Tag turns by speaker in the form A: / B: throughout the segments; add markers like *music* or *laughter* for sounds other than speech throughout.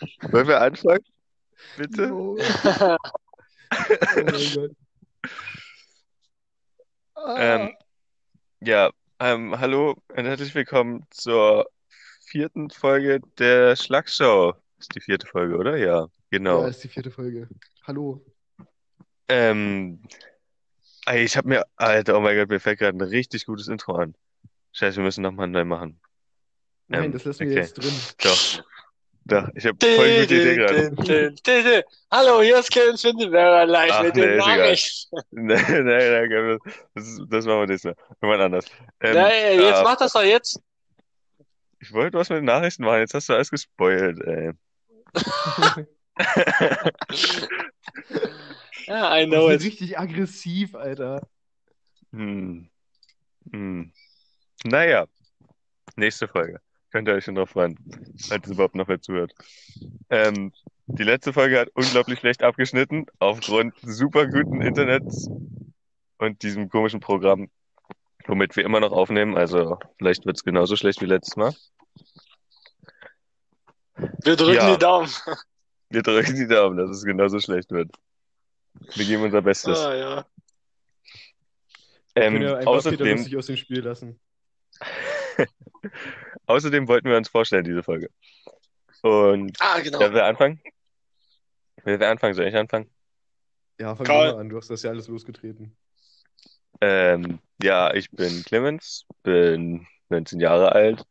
A: Wollen wir anfangen? Bitte?
B: Oh, *laughs* oh mein Gott.
A: Ähm, ja, ähm, hallo und herzlich willkommen zur vierten Folge der Schlagshow. Ist die vierte Folge, oder? Ja,
B: Ja,
A: genau.
B: ist die vierte Folge. Hallo.
A: Ähm, ich habe mir, Alter, oh mein Gott, mir fällt gerade ein richtig gutes Intro an. Scheiße, wir müssen nochmal neu machen.
B: Nein,
A: Ähm,
B: das lassen wir
A: okay.
B: jetzt drin.
A: Doch, doch, ich habe voll eine gute Idee gerade.
C: Hallo, hier ist Kevin Findenberger live
A: Ach,
C: mit
A: nee,
C: den. Nachrichten.
A: Nein, nein, nein, Kevin, das, das machen wir nächstes Mal. Irgendwann anders. Ähm,
C: Nein, jetzt
A: äh,
C: mach das doch jetzt.
A: ich wollte was mit den Nachrichten machen, jetzt hast du alles gespoilt, ey. *laughs* *laughs*
C: Ja, I
B: Das
C: know
B: ist
C: it.
B: richtig aggressiv, Alter.
A: Hm. Hm. Naja, nächste Folge. Könnt ihr euch schon drauf freuen, falls es überhaupt noch wer zuhört. Ähm, die letzte Folge hat unglaublich schlecht abgeschnitten, aufgrund super guten Internets und diesem komischen Programm, womit wir immer noch aufnehmen. Also vielleicht wird es genauso schlecht wie letztes Mal.
C: Wir drücken
A: Ja.
C: die Daumen.
A: Wir drücken die Daumen, dass es genauso schlecht wird. Wir geben unser Bestes.
C: Ah, ja.
A: Ähm, außerdem,
B: aus dem Spiel lassen. *laughs*
A: außerdem wollten wir uns vorstellen, diese Folge. Und
C: Ah, genau.
A: wer will anfangen? Wer will anfangen? Soll ich anfangen?
B: Ja, fang
C: Karl.
B: du mal an. Du hast das ja alles losgetreten.
A: Ähm, ja, ich bin Clemens, bin 19 Jahre alt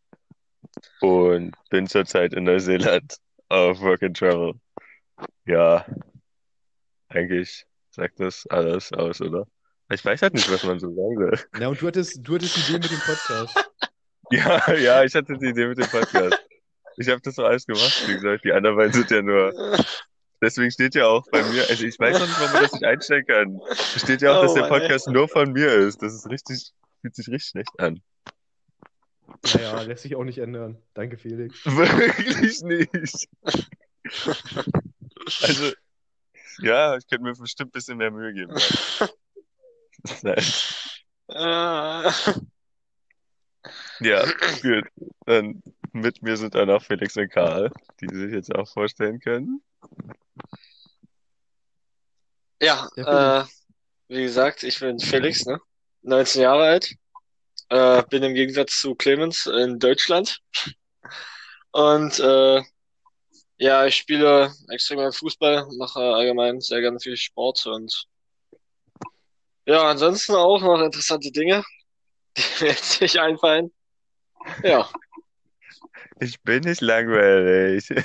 A: und bin zurzeit in Neuseeland auf Work and Travel. Ja, eigentlich sagt das alles aus, oder? Ich weiß halt nicht, was man so sagen soll.
B: Na, und du hattest, du hattest die Idee mit dem Podcast. *laughs*
A: Ja, ja, ich hatte die Idee mit dem Podcast. Ich habe das doch alles gemacht, wie gesagt. Die anderen beiden sind ja nur. Deswegen steht ja auch bei mir, also ich weiß noch nicht, warum man das nicht einstellen kann. Es steht ja auch,
C: Oh
A: dass der
C: Mann.
A: Podcast nur von mir ist. Das ist richtig, fühlt sich richtig schlecht an.
B: Naja, lässt sich auch nicht ändern. Danke, Felix. *laughs*
A: Wirklich nicht. Also, ja, ich könnte mir bestimmt ein bisschen mehr Mühe geben. *laughs* Nein. Ja, *clears throat* gut. Dann mit mir sind dann auch Felix und Karl, die sich jetzt auch vorstellen können.
C: Ja,
B: Ja,
C: äh, wie gesagt, ich bin Felix, ne? 19 Jahre alt. Äh, bin im Gegensatz zu Clemens in Deutschland. Und äh, ja, ich spiele extrem gerne Fußball, mache allgemein sehr gerne viel Sport und ja, ansonsten auch noch interessante Dinge, *laughs* die mir jetzt nicht einfallen. Ja,
A: Ich bin nicht langweilig. *laughs*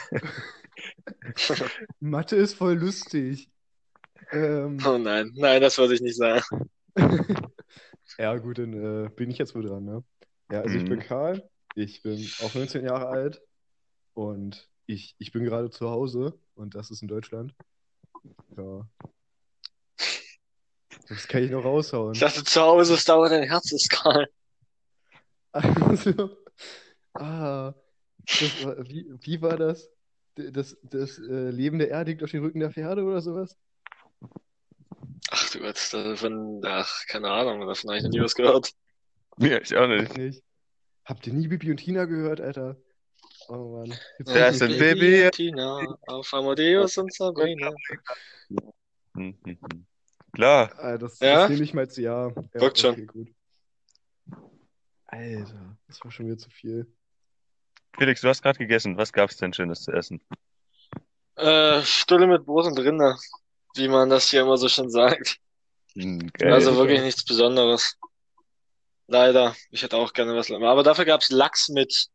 B: Mathe ist voll lustig. Ähm,
C: oh nein, nein, das wollte ich nicht sagen. *laughs*
B: ja, gut, dann äh, bin ich jetzt wohl dran, ne? Ja, also ich bin
A: Mhm.
B: Karl, ich bin auch 19 Jahre alt und ich, ich bin gerade zu Hause und das ist in Deutschland. Ja. Das kann ich noch raushauen.
C: Ich dachte, zu Hause ist dauernd dein Herz ist Karl.
B: Also, ah, das war, wie, wie war das? Das, das äh, Leben der Erde liegt auf dem Rücken der Pferde oder sowas?
C: Ach du Gott, davon, ach, keine Ahnung, davon habe ich noch nie was gehört.
A: Ja, ich auch nicht.
B: Nicht? Habt ihr nie Bibi und Tina gehört, Alter? Oh Mann. Jetzt ich
A: sind
B: nicht.
A: Baby-
C: und Tina auf Amadeus und Sabrina.
A: Hm, hm, hm. Klar,
B: Ah, das,
C: Ja?
B: das nehme ich mal zu ja. Ja,
C: Wirkt schon.
B: okay, gut. Alter, das war schon wieder zu viel.
A: Felix, du hast gerade gegessen. Was gab's denn Schönes zu essen?
C: Äh, Stulle mit Brot und Rinde, wie man das hier immer so schön sagt.
A: Hm, geil.
C: Also wirklich nichts Besonderes. Leider. Ich hätte auch gerne was. Aber dafür gab's Lachs mit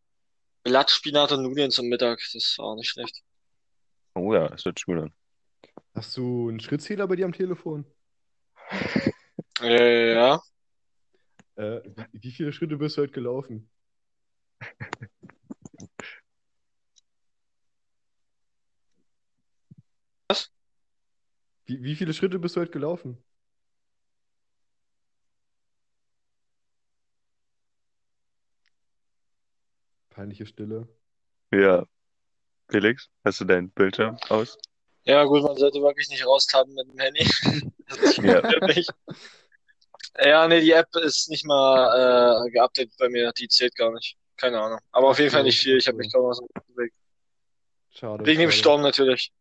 C: Blattspinat und Nudeln zum Mittag. Das war auch nicht schlecht.
A: Oh ja, das hört sich gut an.
B: Hast du einen Schrittzähler bei dir am Telefon?
C: Äh, ja.
B: Äh, wie, viele Schritte bist du heute gelaufen?
C: Was?
B: Wie, wie viele Schritte bist du heute gelaufen? Peinliche Stille.
A: Ja. Felix, hast du deinen Bildschirm aus?
C: Ja, gut, man sollte wirklich nicht raustappen mit dem Handy. *laughs* Das
A: Ja.
C: nicht. Ja, nee, die App ist nicht mal äh, geupdatet bei mir. Die zählt gar nicht. Keine Ahnung. Aber auf jeden Fall nicht viel. Ich habe mich kaum aus dem Bett bewegt.
B: Schade.
C: Wegen dem. Sturm natürlich.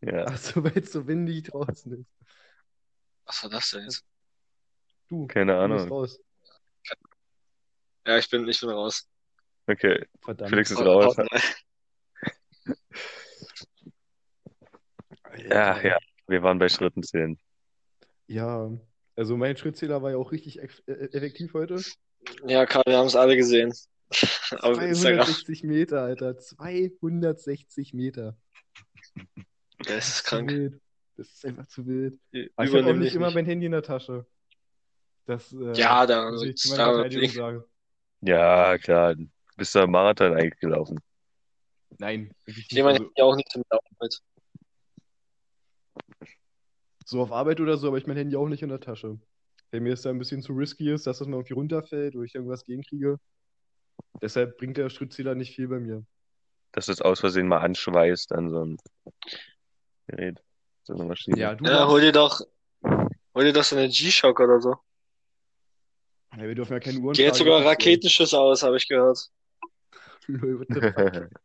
A: Ja. *laughs*
B: Ach so, weil es so windig draußen ist.
C: Was war das denn jetzt?
B: Du,
A: Keine
B: du bist
A: Ahnung.
B: raus.
C: Ja, ich bin, ich bin raus.
A: Okay,
B: Verdammt.
A: Felix ist
C: Oh,
A: raus.
C: oh, nein.
A: Ja, ja. Wir waren bei Schritten zählen.
B: Ja, also mein Schrittzähler war ja auch richtig eff äh, effektiv heute.
C: Ja, Karl, wir haben es alle gesehen. *laughs* Auf Instagram.
B: 260 Meter, Alter. 260 Meter.
C: Das ist krank.
B: wild. Das ist einfach zu wild. Aber ich habe auch nicht immer
C: nicht.
B: mein Handy in der Tasche. Das äh,
C: Ja, da,
B: muss ich zu meiner Verteidigung sagen.
A: Ja, klar. Du bist da Marathon eigentlich gelaufen.
B: Nein,
C: jemand
B: Also,
C: hat ja auch nicht mit der Arbeit.
B: So auf Arbeit oder so, aber ich mein Handy auch nicht in der Tasche. Wenn mir es da ein bisschen zu risky ist, dass das mal irgendwie runterfällt oder ich irgendwas gegenkriege. Deshalb bringt der Schrittzähler nicht viel bei mir.
A: Dass du es aus Versehen mal anschweißt an so ein Gerät. So eine Maschine.
B: Ja, du
C: Ja, hol dir doch, hol dir doch so eine G-Shock oder so.
B: ja, wir dürfen ja keine Uhren
C: Geht
B: tragen,
C: sogar Raketenschüsse aus, habe ich gehört. *laughs*
B: Lol, what the fuck? *laughs*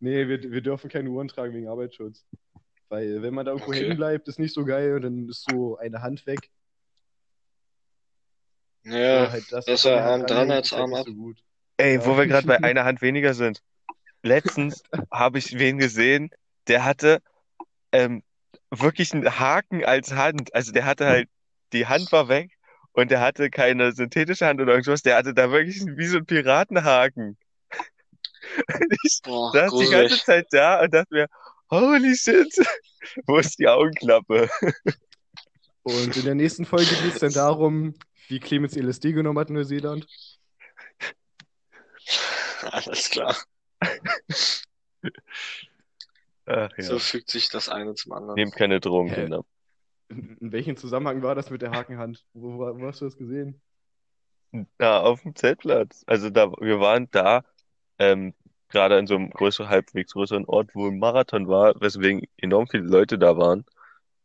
B: Nee, wir, wir dürfen keine Uhren tragen wegen Arbeitsschutz. Weil wenn man da irgendwo
C: Okay.
B: hängen bleibt, ist nicht so geil und dann ist so eine Hand weg.
C: Ja,
B: Oder halt das, der
C: Arm
B: Hand
C: dran als
B: halt
C: Arm ab.
B: so gut.
A: Ey,
B: Ja.
A: wo wir gerade bei *laughs* einer Hand weniger sind. Letztens *laughs* habe ich wen gesehen, der hatte ähm, wirklich einen Haken als Hand. Also der hatte halt, die Hand war weg und der hatte keine synthetische Hand oder irgendwas. Der hatte da wirklich wie so einen Piratenhaken. *laughs* Ich
C: Boah,
A: saß die ganze
C: gruselig.
A: Zeit da und dachte mir, holy shit, *laughs* wo ist die Augenklappe?
B: Und in der nächsten Folge geht es dann darum, wie Clemens LSD genommen hat in Neuseeland.
C: Alles klar. *laughs*
A: Ach ja.
C: So fügt sich das eine zum anderen.
A: Nehmt keine Drogen,
B: Hä?
A: Kinder.
B: In, in welchem Zusammenhang war das mit der Hakenhand? Wo, wo, wo hast du das gesehen?
A: Ja, auf dem Zeltplatz. Also da, wir waren da, ähm, gerade in so einem größeren, halbwegs größeren Ort, wo ein Marathon war, weswegen enorm viele Leute da waren.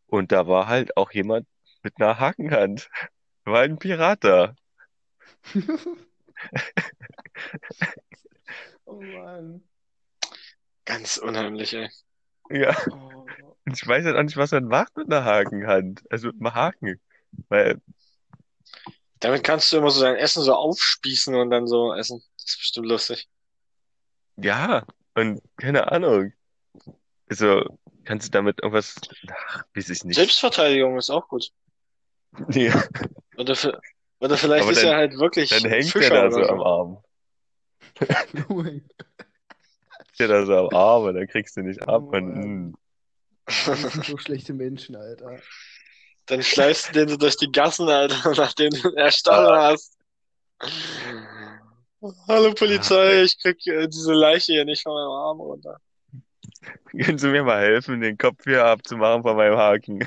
A: Und da war halt auch jemand mit einer Hakenhand. War ein Pirat da. *laughs*
B: oh Mann.
C: Ganz unheimlich, ey.
A: Ja,
B: Oh.
A: und ich weiß halt auch nicht, was man macht mit einer Hakenhand. Also mit einem Haken. Weil,
C: Damit kannst du immer so dein Essen so aufspießen und dann so essen. Das ist bestimmt lustig.
A: Ja, und keine Ahnung. Also, kannst du damit irgendwas, ach, weiß ich nicht.
C: Selbstverteidigung ist auch gut.
A: Ja,
C: Oder, für, oder vielleicht
A: Aber
C: ist
A: dann-
C: er halt wirklich
A: dann hängt
C: Fischer *laughs*
A: der da so am Arm.
B: Gott.
A: Der da so am Arm und dann kriegst du nicht ab.
B: Oh
A: Und.
B: Das sind so schlechte Menschen, Alter.
C: Dann schleifst du den so durch die Gassen, Alter, *laughs* nachdem du den erstochen
A: Ah.
C: hast. Hallo Polizei, ich krieg äh, diese Leiche hier nicht von meinem Arm runter.
A: Können Sie mir mal helfen, den Kopf hier abzumachen von meinem Haken?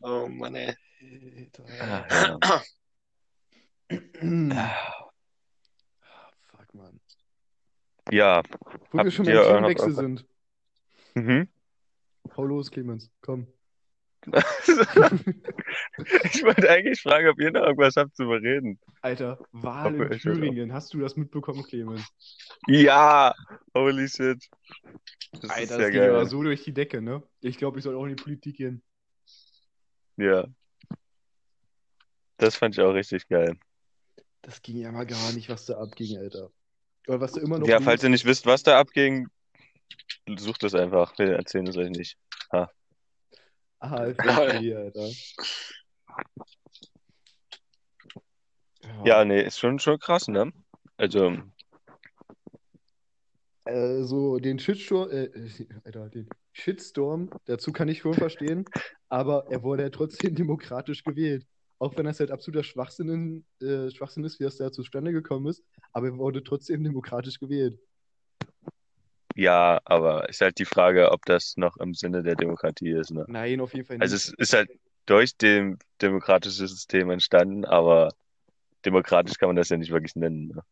C: Oh Mann, ey.
A: Ah, ja.
B: Fuck, Mann.
A: Ja.
B: Wo wir
A: Habt
B: schon
A: ihr,
B: beim Themenwechsel sind.
A: Mhm.
B: Hau los, Clemens. Komm. *laughs*
A: Ich wollte eigentlich fragen, ob ihr noch irgendwas habt zu bereden.
B: Alter, Wahl in
A: Hoffe.
B: Thüringen. Hast du das mitbekommen, Clemens?
A: Ja! Holy shit. Das ist
B: Alter,
A: ja
B: das ging aber
A: geil.
B: so durch die Decke, ne? Ich glaube, ich soll auch in die Politik gehen.
A: Ja. Das fand ich auch richtig geil.
B: Das ging ja mal gar nicht, was da abging, Alter. Oder was da immer noch
A: Ja, falls ihr nicht wisst, was da abging, sucht es einfach. Wir erzählen es euch nicht.
B: Alter. *laughs*
A: Ja, nee, ist schon, schon krass, ne? Also,
B: Äh, so den Shitstorm, äh, äh, Alter, den Shitstorm, dazu kann ich schon verstehen, aber er wurde ja trotzdem *laughs* demokratisch gewählt. Auch wenn das halt absoluter Schwachsinn, äh, Schwachsinn ist, wie das da zustande gekommen ist, aber er wurde trotzdem demokratisch gewählt.
A: Ja, aber ist halt die Frage, ob das noch im Sinne der Demokratie ist, ne?
B: Nein, auf jeden Fall nicht.
A: Also es ist halt durch dem demokratische System entstanden, aber demokratisch kann man das ja nicht wirklich nennen. Ne?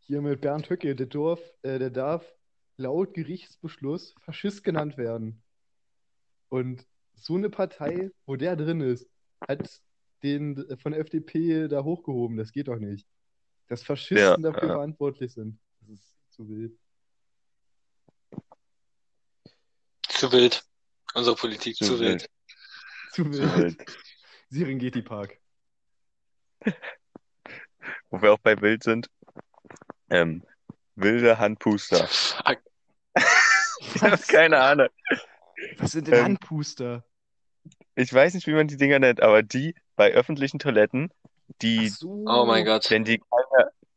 B: Hier mit Bernd Höcke, der, Dorf, äh, der darf laut Gerichtsbeschluss Faschist genannt werden. Und so eine Partei, wo der drin ist, hat den äh, von der FDP da hochgehoben. Das geht doch nicht. Dass Faschisten
A: Ja,
B: dafür
A: ja.
B: verantwortlich sind. Das ist zu wild.
C: Zu wild. Unsere Politik
A: Zu
C: zu, wild.
B: Zu
A: Zu
B: wild.
A: wild. *laughs*
B: Serengeti Park.
A: Wo wir auch bei wild sind. Ähm, wilde Handpuster.
C: Fuck. *laughs*
A: Ich habe keine Ahnung.
B: Was sind denn
A: Ähm,
B: Handpuster?
A: Ich weiß nicht, wie man die Dinger nennt, aber die bei öffentlichen Toiletten, die,
B: so.
C: Oh mein Gott.
A: wenn die,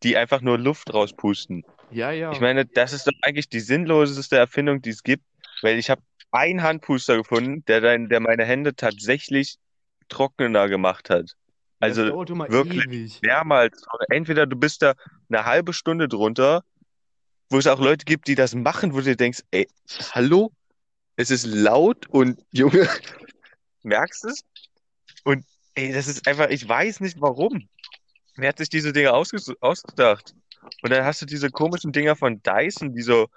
A: die einfach nur Luft rauspusten.
B: Ja, ja.
A: Ich meine, das ist doch eigentlich die sinnloseste Erfindung, die es gibt, weil ich habe einen Handpuster gefunden, der dann, der meine Hände tatsächlich trockener gemacht hat. Also wirklich
B: ewig.
A: mehrmals. Entweder du bist da eine halbe Stunde drunter, wo es auch Leute gibt, die das machen, wo du dir denkst, ey, hallo? Es ist laut und Junge, *laughs* merkst es? Und ey, das ist einfach, ich weiß nicht warum. Wer hat sich diese ausges ausgedacht? Und dann hast du diese komischen Dinger von Dyson, die so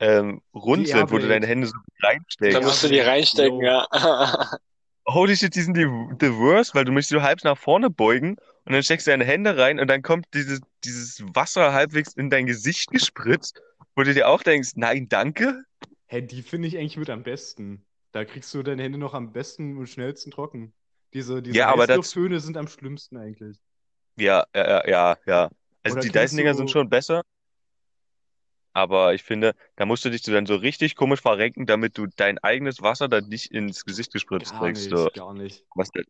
A: ähm, rund
B: Die
A: sind, wo du deine Hände so
C: Da
A: reinsteckst.
C: musst du die reinstecken, ja. *laughs*
A: Holy shit, die sind die, the worst, weil du musst so halb nach vorne beugen und dann steckst du deine Hände rein und dann kommt dieses, dieses Wasser halbwegs in dein Gesicht gespritzt, wo du dir auch denkst, nein, danke.
B: Hä, die finde ich eigentlich mit am besten. Da kriegst du deine Hände noch am besten und schnellsten trocken. Diese, diese
A: Ja, aber das-
B: Heißluftföhne sind am schlimmsten eigentlich.
A: Ja, ja, ja, ja. Also
B: Oder
A: die Dyson-Dinger
B: du-
A: sind schon besser, aber ich finde, da musst du dich so dann so richtig komisch verrenken, damit du dein eigenes Wasser dann nicht ins Gesicht gespritzt
B: Gar
A: kriegst.
B: nicht,
A: So.
B: gar nicht.
A: Was denn?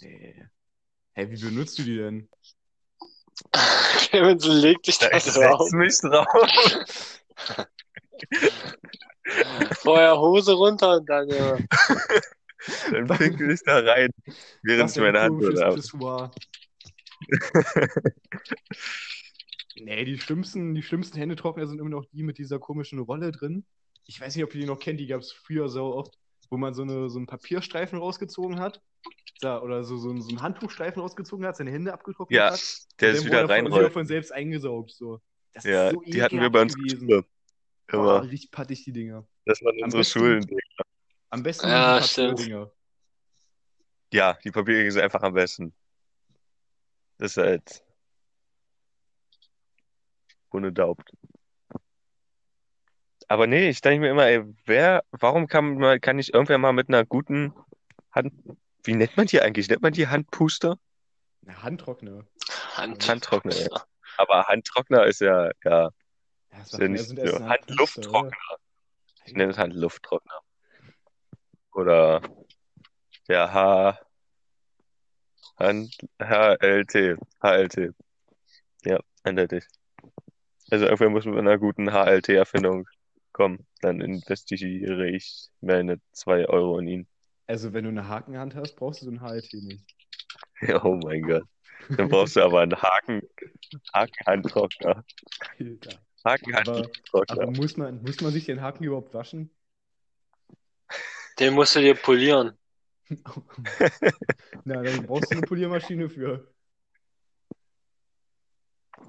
B: Nee. Hä, wie benutzt du die denn? *laughs*
C: Clemens legt dich da
A: Ich
C: drauf.
A: setz *laughs* mich drauf.
C: Vorher Hose runter und dann, ja. *laughs*
A: Dann pinkel ich da rein, während ich meine
B: ein
A: Hand
B: komisches
A: oder
B: Pissoir. Nee, die schlimmsten, die schlimmsten Händetrockner sind immer noch die mit dieser komischen Rolle drin. Ich weiß nicht, ob ihr die noch kennt, die gab es früher so oft, wo man so, eine, so einen Papierstreifen rausgezogen hat. Da, oder so, so, einen- so einen Handtuchstreifen rausgezogen hat, seine Hände abgetrocknet
A: Ja,
B: hat.
A: der
B: und
A: es
B: dann
A: wieder
B: wurde er von, wieder
A: reinrollt.
B: von selbst eingesaugt. So. Das
A: Ja,
B: ist so
A: die hatten wir bei uns
B: gewesen.
A: der Schule.
B: Boah,
A: Immer.
B: richtig pattig, die Dinger.
A: Das waren unsere
B: besten-
A: Schulen.
B: Am besten
C: Ja,
B: die
C: stimmt.
B: Papierdinger.
A: Ja, die Papierringe sind einfach am besten. Das ist halt ohne Daubt. Aber nee, ich denke mir immer, ey, wer, warum kann man, kann nicht irgendwer mal mit einer guten Hand, wie nennt man die eigentlich? Nennt man die Handpuster?
B: Handtrockner.
C: Hand.
A: Handtrockner, ja. Aber Handtrockner ist ja, ja,
B: Ja,
A: ist ja nicht
B: Handpuster,
A: Handlufttrockner.
B: oder?
A: Ich nenne es Handlufttrockner. Oder der H, Hand, HLT, HLT. Ja, eindeutig. Also irgendwer muss mit einer guten HLT-Erfindung kommen. Dann investiere ich meine zwei Euro in ihn.
B: Also, wenn du eine Hakenhand hast, brauchst du so ein HLT nicht. *laughs*
A: Oh mein Gott. Dann brauchst du aber einen Haken, Hakenhandtrockner.
B: Alter.
A: Hakenhandtrockner.
B: Aber muss man, muss man sich den Haken überhaupt waschen?
C: Den musst du dir polieren. *laughs*
B: Na, dann brauchst du eine Poliermaschine für.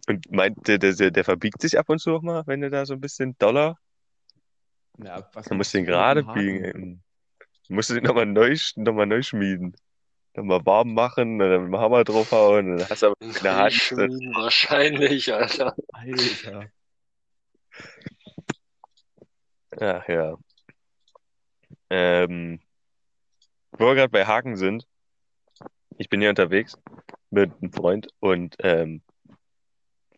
A: Und meint der, der, der verbiegt sich ab und zu auch mal, wenn du da so ein bisschen Dollar
B: Na, was
A: Dann musst du den
B: du
A: gerade biegen. Dann musst du den nochmal neu, noch mal neu schmieden. Dann mal warm machen, dann mit dem Hammer draufhauen, dann hast du aber eine Hand.
C: Schmieden wahrscheinlich, Alter.
B: Alter.
A: Ach ja. Ähm, wo wir gerade bei Haken sind, ich bin hier unterwegs mit einem Freund und ähm,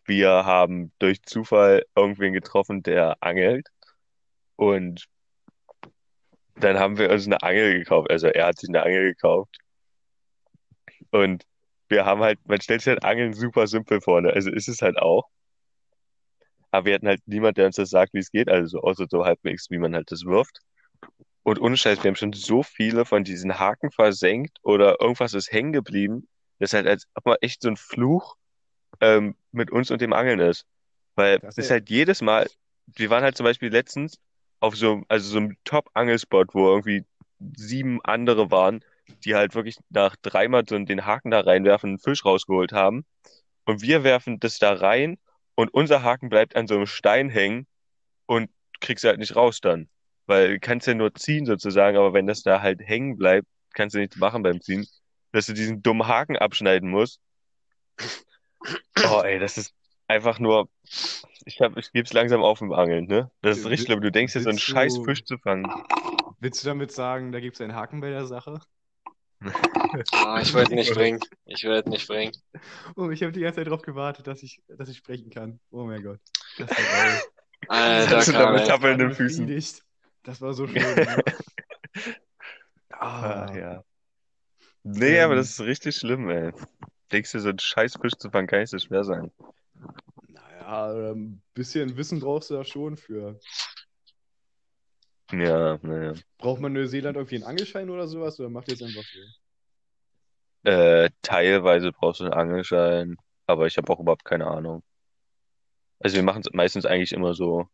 A: wir haben durch Zufall irgendwen getroffen, der angelt. Und dann haben wir uns eine Angel gekauft. Also er hat sich eine Angel gekauft. Und wir haben halt, man stellt sich halt Angeln super simpel vor, ne? Also ist es halt auch. Aber wir hatten halt niemand, der uns das sagt, wie es geht. Also so außer so halbwegs, wie man halt das wirft. Und ohne Scheiß, wir haben schon so viele von diesen Haken versenkt oder irgendwas ist hängen geblieben. Das ist halt, als ob man echt so ein Fluch ähm, mit uns und dem Angeln ist. Weil
B: Das
A: ist- halt jedes Mal, wir waren halt zum Beispiel letztens auf so, also so einem Top-Angelspot, wo irgendwie sieben andere waren, die halt wirklich nach dreimal so den Haken da reinwerfen, einen Fisch rausgeholt haben. Und wir werfen das da rein und unser Haken bleibt an so einem Stein hängen und kriegst halt nicht raus dann. Weil du kannst ja nur ziehen sozusagen, aber wenn das da halt hängen bleibt, kannst du nichts machen beim Ziehen, dass du diesen dummen Haken abschneiden musst. Oh, ey, das ist, einfach nur, ich hab, ich geb's langsam auf im Angeln, ne? Das ist richtig schlimm. Du denkst dir so einen
B: willst
A: scheiß
B: du-
A: Fisch zu fangen.
B: Willst du damit sagen, da gibt es einen Haken bei der Sache?
C: Ah, ich wollte nicht bringen. Ich wollte nicht bringen.
B: Oh, ich habe die ganze Zeit darauf gewartet, dass ich, dass ich sprechen kann. Oh mein Gott. Das war geil.
C: Alter,
A: Hast du damit
C: Karl.
A: Tappeln in den
B: war
A: Füßen?
B: befriedigt. Das war so *laughs* schön. ne?
A: Ah,
B: ah,
A: ja. Nee, aber
B: Ähm.
A: das ist richtig schlimm, ey. Denkst du, so einen scheiß Fisch zu fangen, kann nicht so schwer sein.
B: Naja, ein bisschen Wissen brauchst du da schon für.
A: Ja, naja.
B: Braucht man in Neuseeland irgendwie einen Angelschein oder sowas? Oder macht ihr es einfach so?
A: Äh, teilweise brauchst du einen Angelschein, aber ich habe auch überhaupt keine Ahnung. Also wir machen es meistens eigentlich immer so.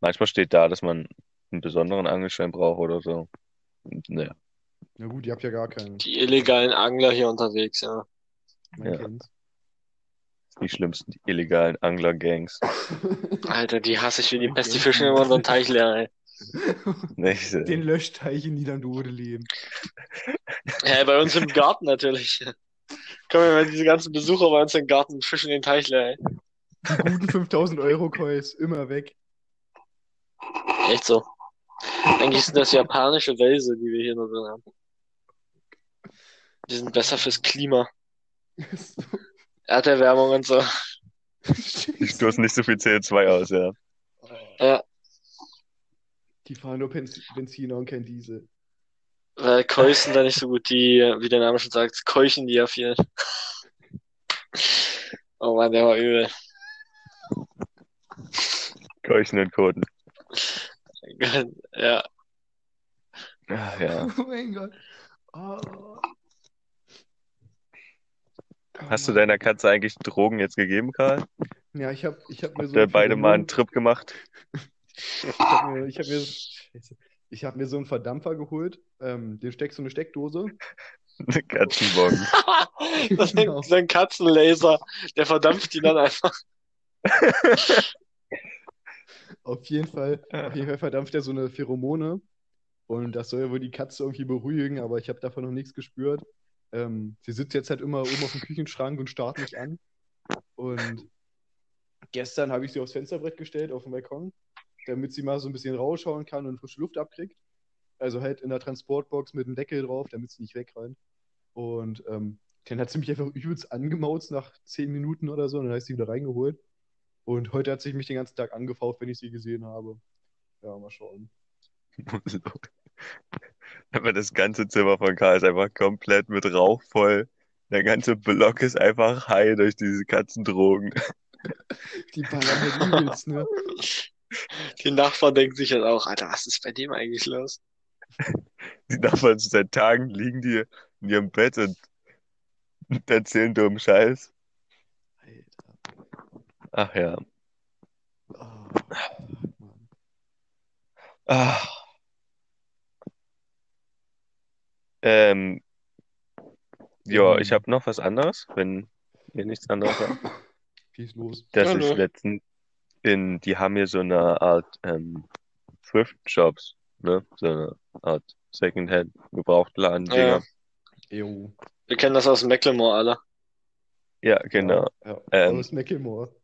A: Manchmal steht da, dass man einen besonderen Angelschein braucht oder so. Und, naja.
B: Na gut, ihr habt ja gar keinen.
C: Die illegalen Angler hier unterwegs, ja.
B: Man
A: Ja.
B: kennt's.
A: Die schlimmsten illegalen Angler-Gangs. *laughs*
C: Alter, die hasse ich wie die Pest. Die fischen immer unseren Teich leer, ey.
B: Den Löschteich in Niedernode leben.
C: Ja, bei uns im Garten natürlich. Kommen immer diese ganzen Besucher bei uns im Garten und fischen den Teich leer, ey.
B: Die guten 5000 Euro Coins immer weg.
C: Echt so. Eigentlich sind das japanische Wälse, die wir hier nur drin haben. Die sind besser fürs Klima. Erderwärmung und so.
A: Die stoßen nicht so viel CO2 aus, ja.
C: Ja,
B: Die fahren nur Benz Benziner und kein Diesel.
C: weil Keuchen da nicht so gut, die, wie der Name schon sagt, keuchen die ja viel. Oh Mann, der war übel.
A: Keuchen und Koten.
C: Ja,
A: Ach, ja. *laughs*
B: Oh mein Gott. Oh.
A: Hast du deiner Katze eigentlich Drogen jetzt gegeben, Karl?
B: Ja, ich hab, ich hab mir so
A: Habt ihr
B: ein
A: beide mal einen Trip gemacht? *laughs*
B: Ich hab mir, ich hab mir, ich hab mir so einen Verdampfer geholt. Ähm, den steckst du in eine Steckdose. *laughs*
A: Eine Katzenbombe. *laughs*
C: das ist
B: Genau.
C: ein, so ein Katzenlaser, der verdampft die dann einfach.
B: Auf jeden Fall, auf jeden Fall verdampft er so eine Pheromone. Und das soll ja wohl die Katze irgendwie beruhigen, aber ich habe davon noch nichts gespürt. Ähm, sie sitzt jetzt halt immer oben auf dem Küchenschrank und starrt mich an. Und gestern habe ich sie aufs Fensterbrett gestellt, auf den Balkon, damit sie mal so ein bisschen rausschauen kann und frische Luft abkriegt. Also halt in der Transportbox mit dem Deckel drauf, damit sie nicht wegrennt. Und ähm, dann hat sie mich einfach übelst angemauzt nach zehn Minuten oder so. Und dann habe ich sie wieder reingeholt. Und heute hat sie mich den ganzen Tag angefaucht, wenn ich sie gesehen habe. Ja, mal schauen. *laughs* *laughs*
A: Aber das ganze Zimmer von Karl ist einfach komplett mit Rauch voll. Der ganze Block ist einfach high durch diese Katzendrogen.
B: Die ballern halt übelst, ne?
C: Die Nachbarn denken sich halt auch, Alter, was ist bei dem eigentlich los?
A: Die Nachbarn seit Tagen liegen die in ihrem Bett und erzählen dummen Scheiß.
B: Alter.
A: Ach ja.
B: Oh, Mann.
A: Ah. Ähm, ja, ich habe noch was anderes, wenn ihr nichts anderes habt. *laughs*
B: Schieß los.
A: Das
C: Ja,
A: ist
C: ne.
A: letztens in, die haben hier so eine Art ähm, Thrift-Shops, ne? So eine Art Secondhand, Gebrauchtladen-Dinger.
C: Ja.
B: Jo.
C: Wir kennen das aus Mecklemore alle.
A: Ja, genau.
B: Ja,
A: Ähm.
B: Aus Mecklemore.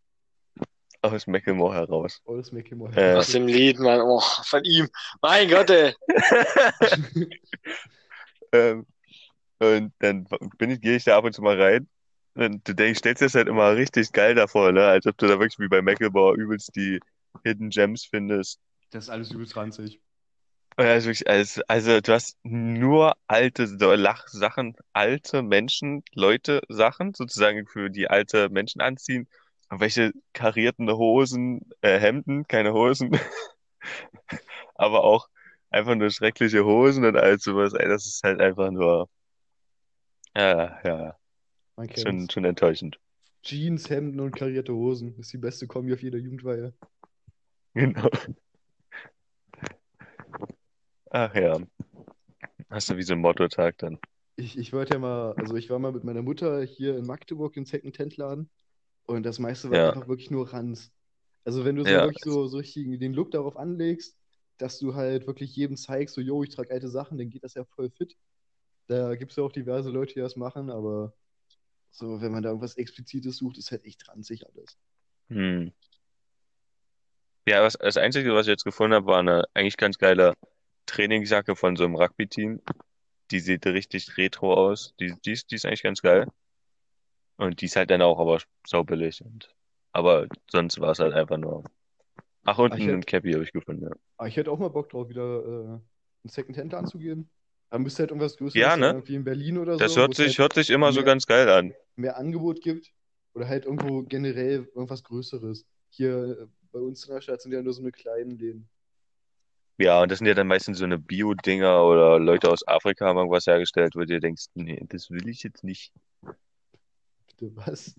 A: Aus Mecklemore heraus.
B: Aus Mecklemore.
A: Äh.
C: Aus dem Lied, Mann. Oh, von ihm. Mein Gott, ey. *laughs* *laughs*
A: Ähm, und dann bin ich, gehe ich da ab und zu mal rein. Und du denkst, stellst dir das halt immer richtig geil davor, ne? Als ob du da wirklich wie bei Macklemore übelst die Hidden Gems findest.
B: Das ist alles übelst ranzig.
A: Ist wirklich alles, also du hast nur alte so Lach Sachen, alte Menschen, Leute Sachen, sozusagen für die alte Menschen anziehen. Und welche karierten Hosen, äh, Hemden, keine Hosen. *laughs* Aber auch einfach nur schreckliche Hosen und all sowas. Ey, das ist halt einfach nur, ja, ja,
B: kennt's.
A: schon, schon enttäuschend.
B: Jeans, Hemden und karierte Hosen. Das ist die beste Kombi auf jeder Jugendweihe.
A: Genau. Ach ja. Hast du wie so ein Motto-Tag dann?
B: Ich, ich wollte ja mal, also ich war mal mit meiner Mutter hier in Magdeburg im Second-Hand-Laden und das meiste war
A: Ja.
B: einfach wirklich nur Ranz. Also wenn du so
A: Ja.
B: wirklich so, so richtig den Look darauf anlegst, dass du halt wirklich jedem zeigst, so, yo, ich trage alte Sachen, dann geht das ja voll fit. Da gibt es ja auch diverse Leute, die das machen, aber so, wenn man da irgendwas Explizites sucht, ist halt echt ranzig alles.
A: Hm. Ja, was, das Einzige, was ich jetzt gefunden habe, war eine eigentlich ganz geile Trainingsjacke von so einem Rugby-Team. Die sieht richtig retro aus. Die, die ist, die ist eigentlich ganz geil. Und die ist halt dann auch aber saubillig. Und, aber sonst war es halt einfach nur. Ach, und
B: Ah, ich
A: ein
B: hätte,
A: Cappy habe ich gefunden, ja.
B: ah, ich hätte auch mal Bock drauf, wieder äh, einen Secondhand anzugehen. Da müsste halt irgendwas Größeres
A: Ja, ne?
B: irgendwie in Berlin oder
A: Das
B: so, wo
A: hört sich,
B: halt
A: hört sich immer so
B: mehr,
A: ganz geil an.
B: mehr Angebot gibt. Oder halt irgendwo generell irgendwas Größeres. Hier äh, bei uns in der Stadt sind ja nur so eine kleinen Läden.
A: Ja, und das sind ja dann meistens so eine Bio-Dinger oder Leute aus Afrika haben irgendwas hergestellt, wo du dir denkst, nee, das will ich jetzt nicht.
B: Bitte was?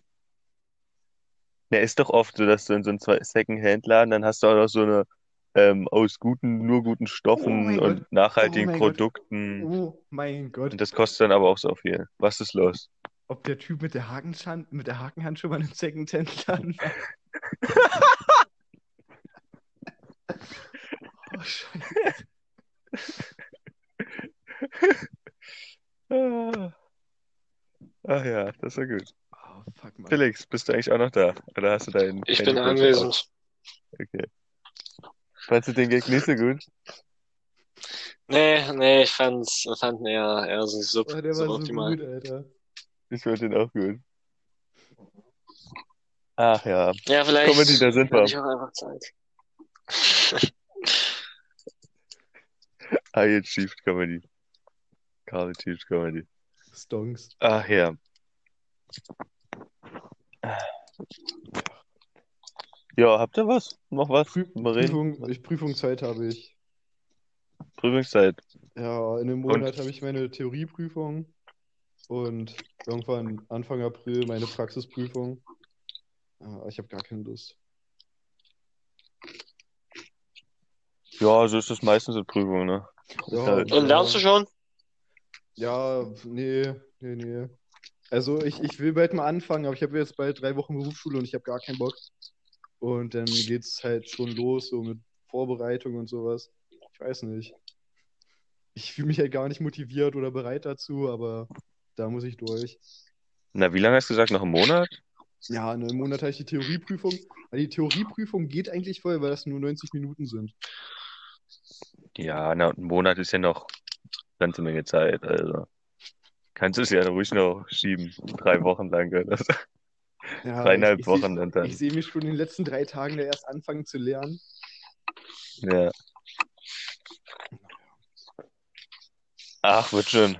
A: Ja, ist doch oft so, dass du in so einem Second-Hand-Laden, dann hast du auch noch so eine ähm, aus guten, nur guten
B: Oh
A: Stoffen
B: mein
A: und
B: Gott. Oh
A: nachhaltigen
B: Gott.
A: Produkten.
B: Oh mein Gott.
A: Und das kostet dann aber auch so viel. Was ist los?
B: Ob der Typ mit der Hakenhand, mit der Hakenhand schon mal im Secondhand-Laden war? *laughs* Oh, Scheiße. *laughs*
A: Ah. Ach ja, das war gut.
B: Fuck, Mann.
A: Felix, bist du eigentlich auch noch da? Oder hast du deinen
C: Ich bin anwesend.
A: Okay. Fandst du den Gag nicht so gut?
C: Nee, nee, ich fand's, fand ihn eher, eher so sub,
B: Oh, der war so gut, Alter.
A: Ich fand den auch gut. Ach ja.
C: Ja,
A: Comedy,
C: vielleicht
A: da sind wir.
C: ich auch einfach Zeit. *laughs*
A: I achieved Comedy. Carl achieved Comedy.
B: Stonks.
A: Ach ja. Ja, habt ihr was? Noch was?
B: Prü
A: Mal reden?
B: Prüfung, ich, Prüfungszeit habe ich.
A: Prüfungszeit.
B: Ja, in einem
A: Und
B: Monat habe ich meine Theorieprüfung und irgendwann Anfang April meine Praxisprüfung. Ah, ich habe gar keine Lust.
A: ja, so ist das meistens in Prüfungen, ne?
B: Ja,
A: halt,
C: Und lernst du schon?
B: ja, nee, nee, nee. Also ich, ich will bald mal anfangen, aber ich habe jetzt bald drei Wochen Berufsschule und ich habe gar keinen Bock. Und dann geht's halt schon los, so mit Vorbereitung und sowas. Ich weiß nicht. Ich fühle mich halt gar nicht motiviert oder bereit dazu, aber da muss ich durch.
A: na, wie lange hast du gesagt? Noch einen Monat?
B: Ja, in einem Monat habe ich die Theorieprüfung. Aber die Theorieprüfung geht eigentlich voll, weil das nur 90 Minuten sind.
A: Ja, na, ein Monat ist ja noch eine ganze Menge Zeit. Also kannst du es ja ruhig noch schieben. Drei Wochen lang so.
B: Ja, ich,
A: Dreieinhalb
B: ich
A: Wochen
B: sehe
A: und
B: ich
A: dann.
B: seh mich schon in den letzten drei Tagen da erst anfangen zu lernen.
A: Ja. Ach, wird schon.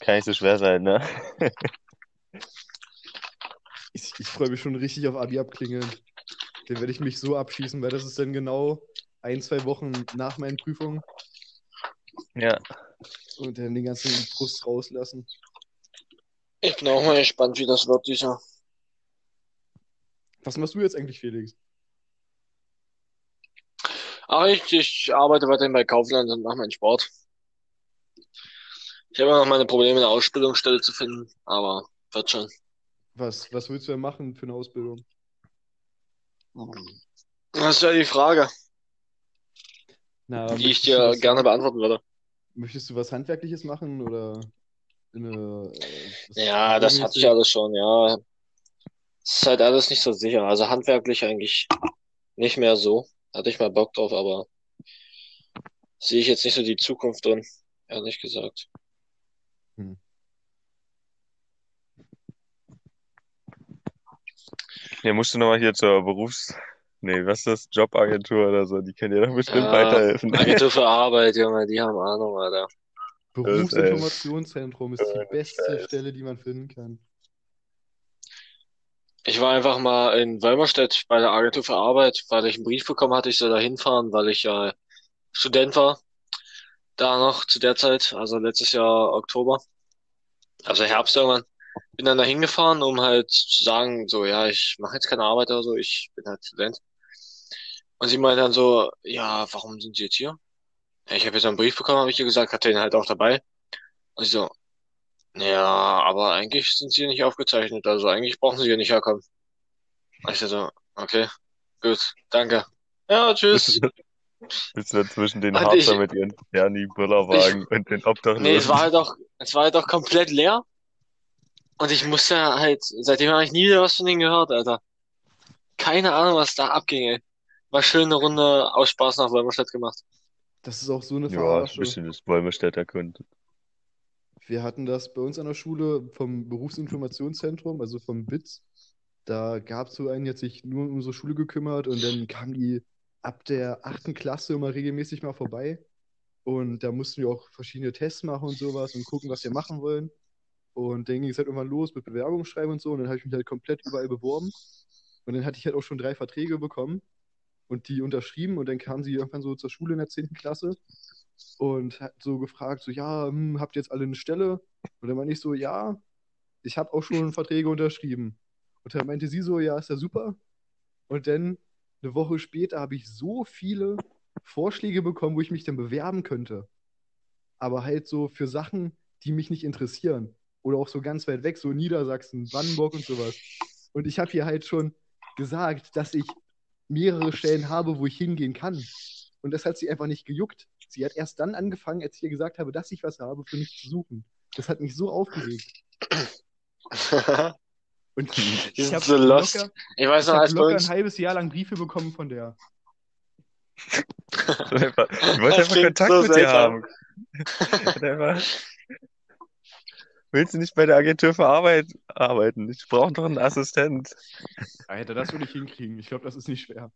A: Kann nicht so schwer sein, ne? *laughs*
B: Ich, ich freue mich schon richtig auf Abi abklingeln. Den werde ich mich so abschießen, weil das ist dann genau ein, zwei Wochen nach meinen Prüfungen
A: Ja.
B: Und dann den ganzen Frust rauslassen.
C: Ich bin auch mal gespannt, wie das wird, dieser.
B: Was machst du jetzt eigentlich, Felix?
C: Ach, ich, ich arbeite weiterhin bei Kaufland und mache meinen Sport. Ich habe noch meine Probleme, eine Ausbildungsstelle zu finden, aber wird schon.
B: Was, was willst du denn machen für eine Ausbildung?
C: Das ist ja die Frage,
B: Na,
C: die ich dir gerne beantworten würde.
B: Möchtest du was Handwerkliches machen oder eine, äh,
C: Ja, das hatte ich alles schon, ja. Es ist halt alles nicht so sicher. Also handwerklich eigentlich nicht mehr so. Hatte ich mal Bock drauf, aber sehe ich jetzt nicht so die Zukunft drin, ehrlich gesagt.
B: Hm.
A: Ja, musst du nochmal hier zur Berufs... Nee, was ist das? Jobagentur oder so? Die können dir doch bestimmt
C: Ja,
A: weiterhelfen. *laughs*
C: Agentur für Arbeit, Junge, die haben Ahnung, Alter.
B: Berufsinformationszentrum ist die
A: Äh,
B: beste
A: äh.
B: Stelle, die man finden kann.
C: Ich war einfach mal in Wolmerstedt bei der Agentur für Arbeit, weil ich einen Brief bekommen hatte, ich soll da hinfahren, weil ich ja Student war. Da noch zu der Zeit, also letztes Jahr Oktober, also Herbst irgendwann. Bin dann da hingefahren, um halt zu sagen, so, ja, ich mache jetzt keine Arbeit oder so, ich bin halt Student. Und sie meinte dann so, ja, warum sind Sie jetzt hier? Ja, ich habe jetzt einen Brief bekommen, habe ich ihr gesagt, hatte ihn halt auch dabei. Und sie so, ja, aber eigentlich sind Sie hier nicht aufgezeichnet, also eigentlich brauchen Sie hier nicht herkommen. Und ich so, okay, gut, danke. Ja, tschüss. *laughs*
A: bist du zwischen den
C: Und ich,
A: Harzer mit ihren Bernie Büllerwagen und den
C: nee, es war
A: Obdachlosen?
C: halt auch, es war halt auch komplett leer. Und ich musste halt, seitdem habe ich nie wieder was von denen gehört, Alter. Keine Ahnung, was da abging, ey. War schön eine Runde aus Spaß nach Wolmerstadt gemacht.
B: Das ist auch so eine
A: Ja, ein
B: Verarsche.
A: bisschen das Wolmerstädt erkundet.
B: Wir hatten das bei uns an der Schule vom Berufsinformationszentrum, also vom BITS. Da gab es so einen, der hat sich nur um unsere Schule gekümmert und dann kamen die ab der achten Klasse immer regelmäßig mal vorbei. Und da mussten wir auch verschiedene Tests machen und sowas und gucken, was wir machen wollen. Und dann ging es halt irgendwann los mit Bewerbung schreiben und so. Und dann habe ich mich halt komplett überall beworben. Und dann hatte ich halt auch schon drei Verträge bekommen und die unterschrieben. Und dann kamen sie irgendwann so zur Schule in der 10. Klasse und hat so gefragt, so, ja, hm, habt ihr jetzt alle eine Stelle? Und dann meinte ich so, ja, ich habe auch schon Verträge unterschrieben. Und dann meinte sie so, ja, ist ja super. Und dann eine Woche später habe ich so viele Vorschläge bekommen, wo ich mich dann bewerben könnte. Aber halt so für Sachen, die mich nicht interessieren. Oder auch so ganz weit weg, so Niedersachsen, Brandenburg und sowas. Und ich habe hier halt schon gesagt, dass ich mehrere Stellen habe, wo ich hingehen kann. Und das hat sie einfach nicht gejuckt. Sie hat erst dann angefangen, als ich ihr gesagt habe, dass ich was habe, für mich zu suchen. Das hat mich so aufgeregt. *laughs* Und ich
C: sind
B: habe
C: so lost.
B: locker,
C: Ich weiß
B: ich
C: noch, als bei
B: locker ein halbes Jahr lang Briefe bekommen von der. *laughs*
A: Ich wollte einfach Kontakt
C: so
A: mit dir
C: seltsam.
A: haben. *laughs* Willst du nicht bei der Agentur für Arbeit arbeiten? Ich brauche doch einen Assistent.
B: Alter, das würde ich hinkriegen. Ich glaube, das ist nicht schwer.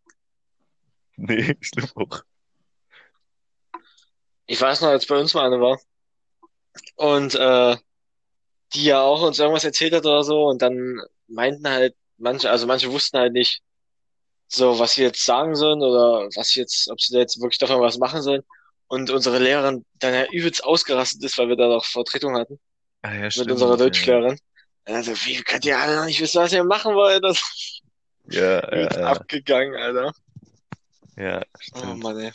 A: Nee, *laughs* ich glaube auch.
C: Ich weiß noch, als bei uns mal eine war. Und äh, die ja auch uns irgendwas erzählt hat oder so. Und dann meinten halt manche, also manche wussten halt nicht, so was sie jetzt sagen sollen oder was sie jetzt, ob sie da jetzt wirklich davon was machen sollen. Und unsere Lehrerin dann ja übelst ausgerastet ist, weil wir da noch Vertretung hatten
A: Ah, ja,
C: mit
A: stimmt.
C: unserer
A: ja.
C: Deutschlehrerin. Also, wie könnt ihr alle noch nicht wissen, was ihr machen wollt? Das
A: Ja, ja, *laughs* ja,
C: abgegangen, Alter.
A: ja,
C: Oh
A: stimmt.
C: Mann, ey.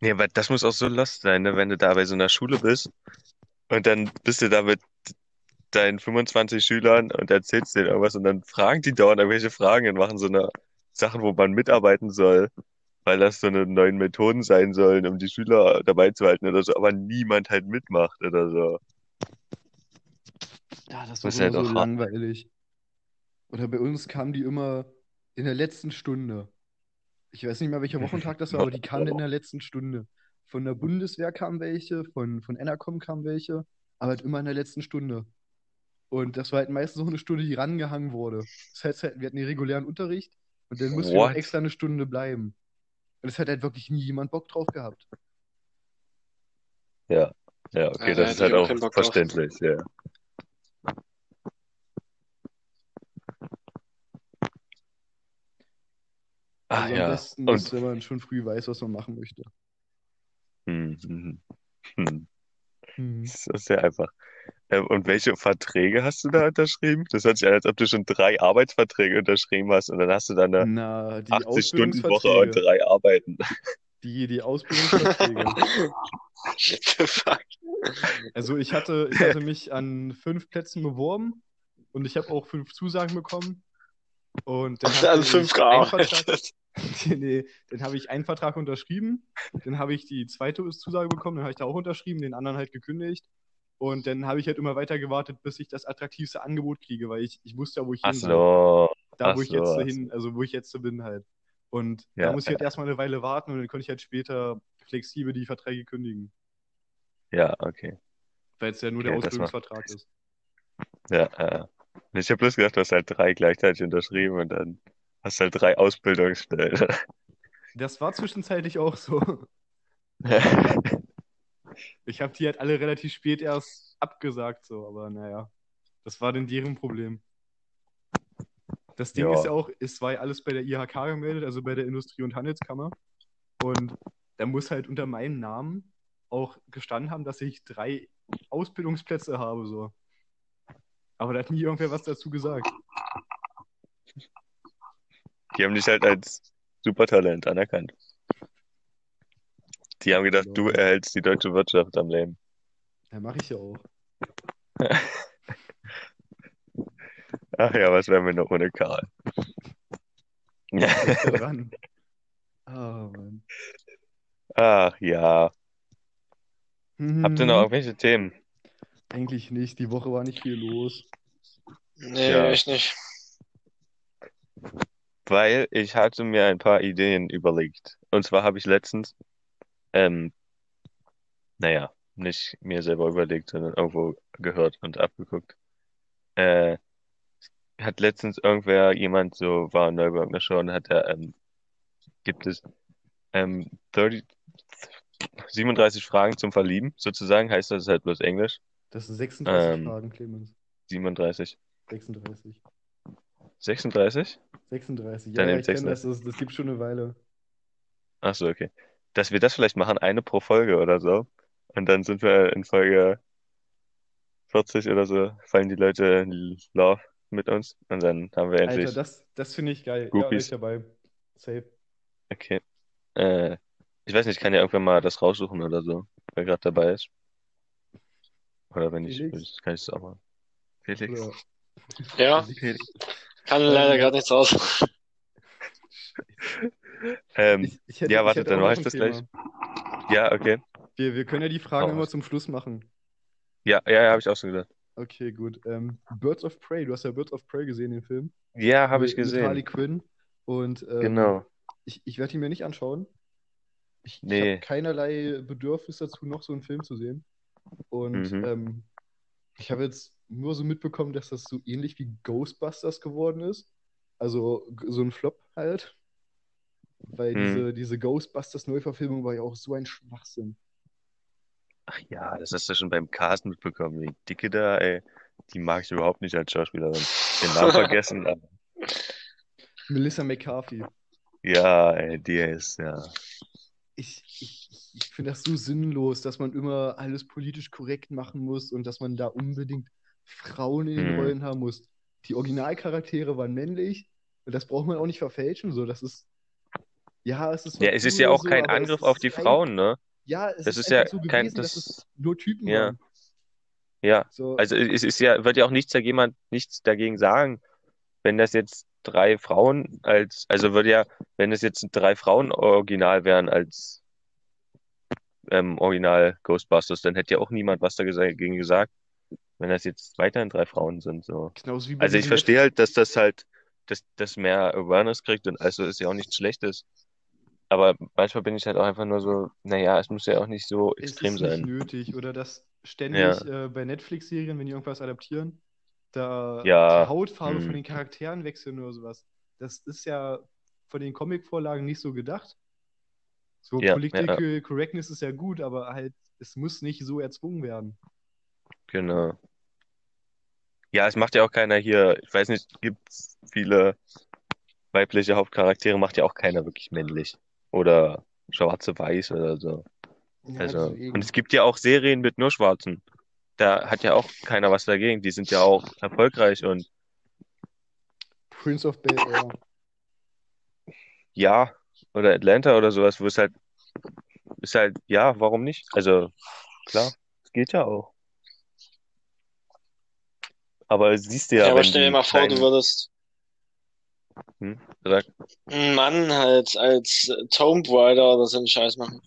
A: Nee, aber das muss auch so lost sein, ne? Wenn du da bei so einer Schule bist und dann bist du da mit deinen 25 Schülern und erzählst denen irgendwas und dann fragen die dauernd irgendwelche Fragen und machen so eine Sachen, wo man mitarbeiten soll, weil das so eine neuen Methoden sein sollen, um die Schüler dabei zu halten oder so, aber niemand halt mitmacht oder so.
B: Ja, das war
A: halt
B: so langweilig. Oder bei uns kamen die immer in der letzten Stunde. Ich weiß nicht mehr, welcher Wochentag das war, aber die kamen in der letzten Stunde. Von der Bundeswehr kamen welche, von, von Enercom kamen welche, aber halt immer in der letzten Stunde. Und das war halt meistens so eine Stunde, die rangehangen wurde. Das heißt halt, wir hatten den regulären Unterricht und dann mussten wir extra eine Stunde bleiben. Und es hat halt wirklich nie jemand Bock drauf gehabt.
A: Ja, ja, okay,
C: Ja, da
A: das ist halt
C: auch Bock drauf.
A: verständlich, ja. Ah,
B: Also am
A: ja.
B: besten
A: Und,
B: ist, wenn man schon früh weiß, was man machen möchte.
A: hm, hm, hm.
B: Hm.
A: Das ist sehr einfach. Ähm, und welche Verträge hast du da unterschrieben? Das hört sich an, als ob du schon drei Arbeitsverträge unterschrieben hast und dann hast du da eine
B: Na, die
A: 80-Stunden-Woche und drei Arbeiten.
B: Die, die Ausbildungsverträge. Also ich hatte, ich hatte mich an fünf Plätzen beworben und ich habe auch fünf Zusagen bekommen. Und dann ich
C: fünf gearbeitet. *laughs*
B: nee, dann habe ich einen Vertrag unterschrieben, dann habe ich die zweite Zusage bekommen, dann habe ich da auch unterschrieben, den anderen halt gekündigt. Und dann habe ich halt immer weiter gewartet, bis ich das attraktivste Angebot kriege, weil ich, ich wusste ja, wo ich hin
A: so,
B: Da, wo ich
A: so,
B: jetzt
A: ach so.
B: hin, also wo ich jetzt bin halt. Und da
A: Ja,
B: muss ich halt erstmal eine Weile warten und dann konnte ich halt später flexibel die Verträge kündigen,
A: ja, okay.
B: weil es ja nur der
A: Okay, macht
B: Ausbildungsvertrag ist.
A: Ja, äh. Ich habe bloß gedacht, du hast halt drei gleichzeitig unterschrieben und dann hast du halt drei Ausbildungsstellen.
B: Das war zwischenzeitlich auch so. *laughs* Ich habe die halt alle relativ spät erst abgesagt, so, aber naja, das war dann deren Problem. Das Ding ist ja
A: Ja,
B: auch, es war ja alles bei der IHK gemeldet, also bei der Industrie- und Handelskammer. Und da muss halt unter meinem Namen auch gestanden haben, dass ich drei Ausbildungsplätze habe, so. Aber da hat nie irgendwer was dazu gesagt.
A: die haben dich halt als Supertalent anerkannt. Die haben gedacht, du
B: Lol.
A: erhältst die deutsche Wirtschaft am Leben.
B: Ja, mache ich ja auch. *laughs*
A: Ach ja, was wären wir noch ohne Karl? *laughs*
B: Da dran? Ah, Mann.
A: Ach ja. Habt ihr noch
B: Mhm.
A: irgendwelche Themen?
B: Eigentlich nicht. Die Woche war nicht viel los.
C: Nee,
A: Ja.
C: echt nicht.
A: weil ich hatte mir ein paar Ideen überlegt. Und zwar habe ich letztens, ähm, naja, nicht mir selber überlegt, sondern irgendwo gehört und abgeguckt. Äh, hat letztens irgendwer, jemand so, war in Neuburg Show und hat er, ähm, gibt es ähm, 30, 37 Fragen zum Verlieben, sozusagen, heißt das halt bloß Englisch.
B: Das sind 36
A: Ähm,
B: Fragen, Clemens.
A: 37.
B: 36.
A: 36?
B: 36. Ja,
A: Dann
B: ja, ich kenne
A: 36.
B: das, das, das gibt schon eine Weile.
A: Ach so, okay. Dass wir das vielleicht machen, eine pro Folge oder so. Und dann sind wir in Folge 40 oder so, fallen die Leute in Love mit uns. Und dann haben wir
B: Alter,
A: endlich
B: das, das finde ich geil. Ja,
A: Groupies.
B: dabei. Safe.
A: Okay. Äh, ich weiß nicht, ich kann ja irgendwann mal das raussuchen oder so, wer gerade dabei ist. Oder wenn ich,
B: Felix?
A: kann ich das auch machen. Felix.
B: Oder
C: Ja,
A: Felix.
C: kann leider
B: Ähm,
C: gerade nichts raus. *laughs*
A: Ähm,
B: ich, ich hätte,
A: ja,
B: ich
A: warte, dann
B: auch noch
A: mach ich das
B: Thema.
A: gleich. Ja, okay.
B: Wir, wir können ja die Fragen
A: Hau
B: immer zum Schluss machen.
A: Ja, ja, ja, habe ich auch so gedacht.
B: Okay, gut. Ähm, Birds of Prey, du hast ja Birds of Prey gesehen, den Film.
A: Ja, habe ich
B: Mit, mit Harley
A: gesehen.
B: Quinn. Und ähm,
A: Genau.
B: ich, ich werde ihn mir nicht anschauen. Ich, ich
A: Nee.
B: habe keinerlei Bedürfnis dazu, noch so einen Film zu sehen. Und
A: Mhm.
B: ähm, ich habe jetzt nur so mitbekommen, dass das so ähnlich wie Ghostbusters geworden ist. Also so ein Flop halt. Weil
A: Mhm.
B: diese, diese Ghostbusters-Neuverfilmung war ja auch so ein Schwachsinn.
A: Ach ja, das hast du schon beim Cast mitbekommen. Die Dicke da, ey, die mag ich überhaupt nicht als Schauspielerin. Den Namen *laughs* vergessen, aber
B: Melissa McCarthy.
A: ja, ey, die ist, ja.
B: Ich, ich, ich finde das so sinnlos, dass man immer alles politisch korrekt machen muss und dass man da unbedingt Frauen in den
A: Hm.
B: Rollen haben muss. Die Originalcharaktere waren männlich und das braucht man auch nicht verfälschen. So, das ist. Ja, es ist
A: Ja, es ist ja auch
B: so,
A: kein Angriff auf die
B: rein-
A: Frauen, ne?
B: Ja, es
A: Das
B: ist
A: ist ja
B: so
A: kein,
B: gewesen, dass es
A: das,
B: nur Typen
A: ja.
B: waren.
A: ja.
B: So,
A: Also es ist ja, wird ja auch nichts dagegen, nichts dagegen sagen, wenn das jetzt drei Frauen als, also würde ja, wenn es jetzt drei Frauen original wären als ähm, Original Ghostbusters, dann hätte ja auch niemand was dagegen gesagt, wenn das jetzt weiterhin drei Frauen sind, so.
B: genauso wie bei
A: Also ich verstehe halt, dass das halt, dass das mehr Awareness kriegt und also ist ja auch nichts Schlechtes. Aber manchmal bin ich halt auch einfach nur so, naja, es muss ja auch nicht so
B: Es
A: extrem
B: ist nicht
A: sein.
B: nötig. Oder dass ständig
A: Ja.
B: äh, bei Netflix-Serien, wenn die irgendwas adaptieren, da
A: Ja,
B: die Hautfarbe von
A: hm.
B: den Charakteren wechseln oder sowas. Das ist ja von den Comic-Vorlagen nicht so gedacht. So
A: Ja,
B: Political Correctness ist ja gut, aber halt, es muss nicht so erzwungen werden.
A: Genau. Ja, es macht ja auch keiner hier, ich weiß nicht, gibt's viele weibliche Hauptcharaktere, macht ja auch keiner wirklich männlich. Oder schwarze Weiß oder so.
B: Ja,
A: Also,
B: deswegen.
A: und es gibt ja auch Serien mit nur Schwarzen. Da hat ja auch keiner was dagegen. Die sind ja auch erfolgreich und
B: Prince of Bel Air.
A: ja, oder Atlanta oder sowas, wo es halt, ist halt, ja, warum nicht? Also, klar, es geht ja auch. Aber siehst du ja,
C: Ja, aber stell dir mal vor, du würdest
A: hm, sag,
C: Mann halt als äh, Tomb Raider oder so einen Scheiß machen.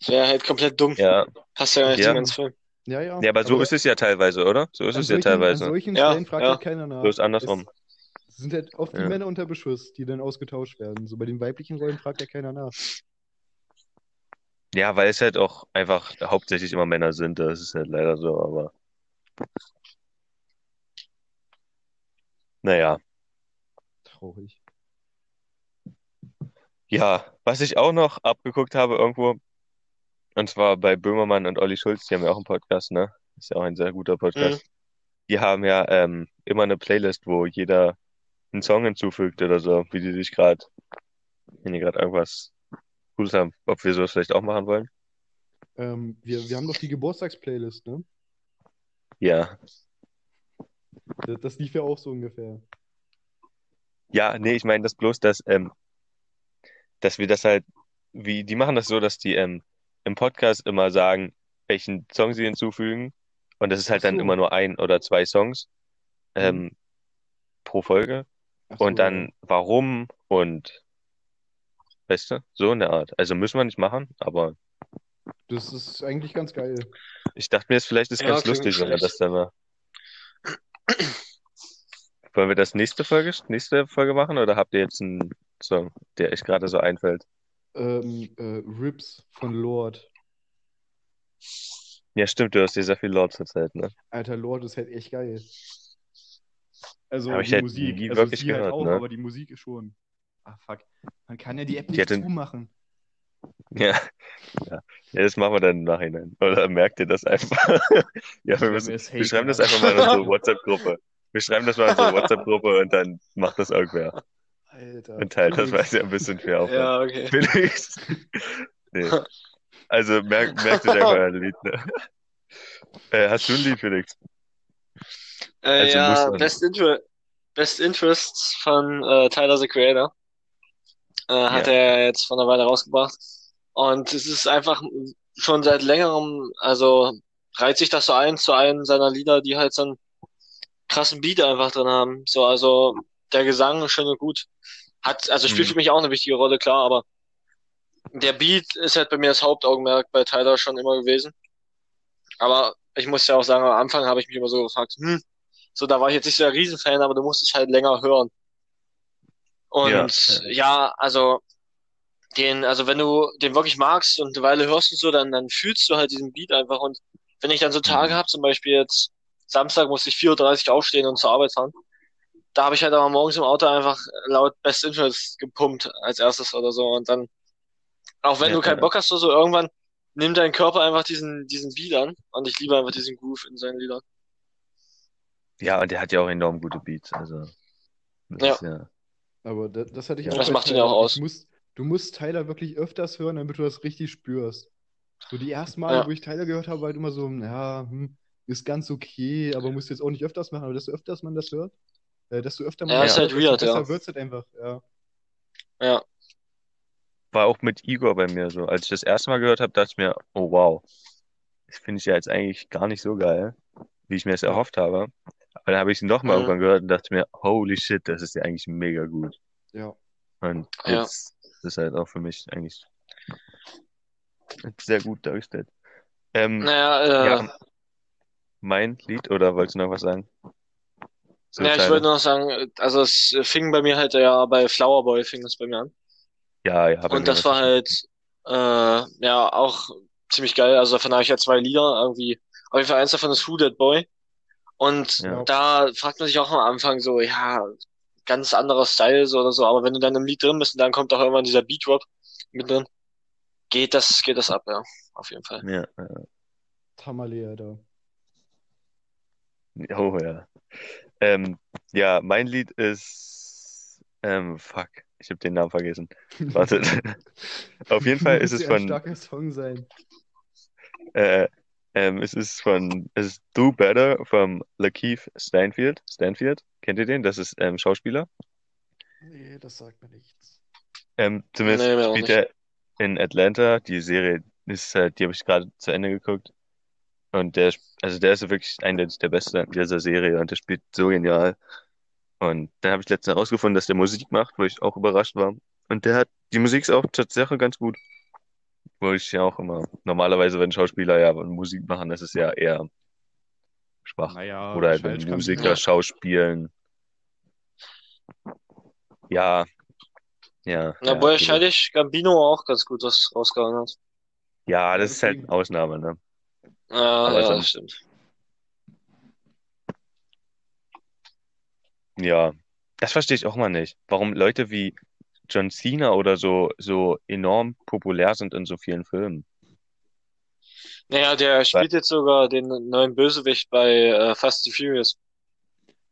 C: Das wäre halt komplett dumm.
A: ja,
C: Passt ja gar nicht
A: Ja.
C: zum ganzen Film.
B: Ja, ja.
A: ja, aber so
B: Aber
A: ist es ja teilweise, oder? So ist
B: an
A: es ja
B: solchen, an
A: teilweise.
B: solchen
C: Ja,
B: Stellen fragt
C: ja.
B: keiner nach.
A: Bloß andersrum.
B: Es sind halt oft die
A: Ja.
B: Männer unter Beschuss, die dann ausgetauscht werden. So bei den weiblichen Rollen fragt ja keiner nach.
A: Ja, weil es halt auch einfach hauptsächlich immer Männer sind, das ist halt leider so, aber naja.
B: Traurig.
A: Ja, was ich auch noch abgeguckt habe irgendwo, und zwar bei Böhmermann und Olli Schulz, die haben ja auch einen Podcast, ne? Ist ja auch ein sehr guter Podcast. Die haben ja ähm, immer eine Playlist, wo jeder einen Song hinzufügt oder so, wie die sich gerade, wenn die gerade irgendwas Cooles haben, ob wir sowas vielleicht auch machen wollen.
B: Ähm, wir, wir haben doch die Geburtstagsplaylist, ne?
A: Ja.
B: Das, das lief ja auch so ungefähr.
A: Ja, nee, ich meine das bloß, dass, ähm, dass wir das halt, wie, die machen das so, dass die ähm, im Podcast immer sagen, welchen Song sie hinzufügen. Und das ist halt dann
B: so.
A: immer nur ein oder zwei Songs ähm, pro Folge.
B: Ach
A: Und
B: so,
A: dann warum und weißt du, so in der Art. Also müssen wir nicht machen, aber.
B: Das ist eigentlich ganz geil.
A: ich dachte mir, es vielleicht ist
C: Ja,
A: ganz lustig, wenn man
C: schlecht.
A: das dann mal. *clears throat* *clears throat* Wollen wir das nächste Folge, nächste Folge machen oder habt ihr jetzt einen Song, der euch gerade so einfällt?
B: Ähm, äh, Rips von Lord.
A: Ja, stimmt, du hast dir sehr viel Lords erzählt, ne?
B: Alter, Lord ist halt echt geil. Also
A: Hab ich
B: die
A: halt
B: Musik,
A: nie
B: also
A: wirklich
B: sie halt
A: gehört,
B: auch,
A: ne?
B: aber die Musik ist schon. Ah, fuck. Man kann ja die App
A: Die
B: nicht
A: hatte-
B: zumachen.
A: Ja. ja. Ja, das machen wir dann im Nachhinein. Oder merkt ihr das einfach? *laughs* Ja, wir, müssen,
B: wir
A: schreiben das einfach mal in unsere *laughs* WhatsApp-Gruppe. Wir schreiben das mal in unsere *laughs* WhatsApp-Gruppe und dann macht das irgendwer.
B: Alter.
A: Und teilt das, weil es ja ein bisschen viel Aufwand.
C: Ja, okay.
A: Felix. Nee. Also merkt, merkt euch einfach ein Lied, ne? Äh, hast du ein Lied, Felix?
C: Äh,
A: Also
C: ja, Best, Inter Best Interests von äh, Tyler, the Creator. Äh, hat
A: Ja.
C: er jetzt vor einer Weile rausgebracht. Und es ist einfach schon seit längerem, also reiht sich das so ein zu einem seiner Lieder, die halt so einen krassen Beat einfach drin haben. So, also der Gesang ist schön und gut. Hat, also spielt
A: Mhm.
C: für mich auch eine wichtige Rolle, klar, aber der Beat ist halt bei mir das Hauptaugenmerk bei Tyler schon immer gewesen. Aber ich muss ja auch sagen, am Anfang habe ich mich immer so gefragt, hm, so da war ich jetzt nicht so der Riesenfan, aber du musst es halt länger hören. Und
A: Ja.
C: ja, also den, also wenn du den wirklich magst und eine Weile hörst und so, dann, dann fühlst du halt diesen Beat einfach. Und wenn ich dann so Tage
A: Mhm.
C: habe, zum Beispiel jetzt Samstag musste ich 4.30 Uhr aufstehen und zur Arbeit fahren, da habe ich halt aber morgens im Auto einfach laut Best Interest gepumpt als erstes oder so. Und dann, auch wenn
A: Ja,
C: du keinen
A: ja.
C: Bock hast oder so, irgendwann nimmt dein Körper einfach diesen, diesen Beat an. Und ich liebe einfach diesen Groove in seinen Liedern.
A: Ja, und der hat ja auch enorm gute Beats. Also, das
C: Ja.
A: ist ja.
B: Aber das, das hatte ich
A: Ja.
B: auch
C: Das macht ihn
B: Tyler.
C: auch aus.
B: Du musst, du musst Tyler wirklich öfters hören, damit du das richtig spürst. So die ersten Male,
C: Ja.
B: wo ich Tyler gehört habe, war halt immer so, ja, hm, ist ganz okay, aber musst jetzt auch nicht öfters machen. Aber desto öfters man das hört, äh, desto öfter man
C: Ja,
B: das
C: ist halt
B: hört, desto
C: weird,
B: besser
C: ja.
B: wird's halt einfach. Ja.
C: Ja.
A: War auch mit Igor bei mir so. Als ich das erste Mal gehört habe, dachte ich mir, oh wow, das finde ich ja jetzt eigentlich gar nicht so geil, wie ich mir das erhofft habe. Aber dann habe ich es noch mal
C: Mhm.
A: irgendwann gehört und dachte mir, holy shit, das ist ja eigentlich mega gut.
B: Ja.
A: Und
C: Ja.
A: jetzt ist halt auch für mich eigentlich sehr gut dargestellt. Ähm,
C: Naja, äh,
A: ja, mein Lied, oder wolltest du noch was sagen? Zu
C: ja, ich wollte nur noch sagen, also es fing bei mir halt ja bei Flower Boy fing es bei mir an.
A: Ja, ja,
C: Und das war halt äh, ja auch ziemlich geil. Also davon habe ich ja zwei Lieder irgendwie. Auf jeden Fall eins davon ist Who That Boy. Und
A: Ja.
C: da fragt man sich auch am Anfang so, ja, ganz anderer Style so oder so. Aber wenn du dann im Lied drin bist und dann kommt auch irgendwann dieser Beat Drop mit drin, geht das, geht das ab, ja, auf jeden Fall.
A: Ja, ja.
B: Tamale, Alter.
A: Oh ja. Ähm, ja, mein Lied ist. Ähm, fuck, ich habe den Namen vergessen. Wartet. *laughs* Auf jeden Fall ist es
B: ja ein
A: von.
B: starker Song sein.
A: Äh, ähm, es ist von. Es ist Do Better vom Lakeith Stanfield. Stanfield, kennt ihr den? Das ist ähm, Schauspieler.
B: Nee, das sagt mir nichts.
A: Ähm, zumindest
C: Nee, auch
A: spielt er in Atlanta. Die Serie ist halt, die habe ich gerade zu Ende geguckt. Und der, also der ist wirklich eindeutig der Beste in dieser Serie und der spielt so genial. Und dann habe ich letztens herausgefunden, dass der Musik macht, wo ich auch überrascht war. Und der hat, die Musik ist auch tatsächlich ganz gut. Wo ich ja auch immer, normalerweise, wenn Schauspieler ja Musik machen, das ist ja eher schwach.
B: Naja,
A: Oder halt, wenn. Musiker
C: Ja.
A: schauspielen. Ja, ja,
C: Na,
A: ja,
C: Boy. Childish Gambino auch ganz gut was rausgehauen hat.
A: Ja, das ist halt eine Ausnahme, ne?
C: Ah,
A: Aber
C: ja,
A: sonst-
C: stimmt.
A: Ja, das verstehe ich auch mal nicht. Warum Leute wie John Cena oder so, so enorm populär sind in so vielen Filmen.
C: Naja, der spielt jetzt sogar den neuen Bösewicht bei äh, Fast and Furious.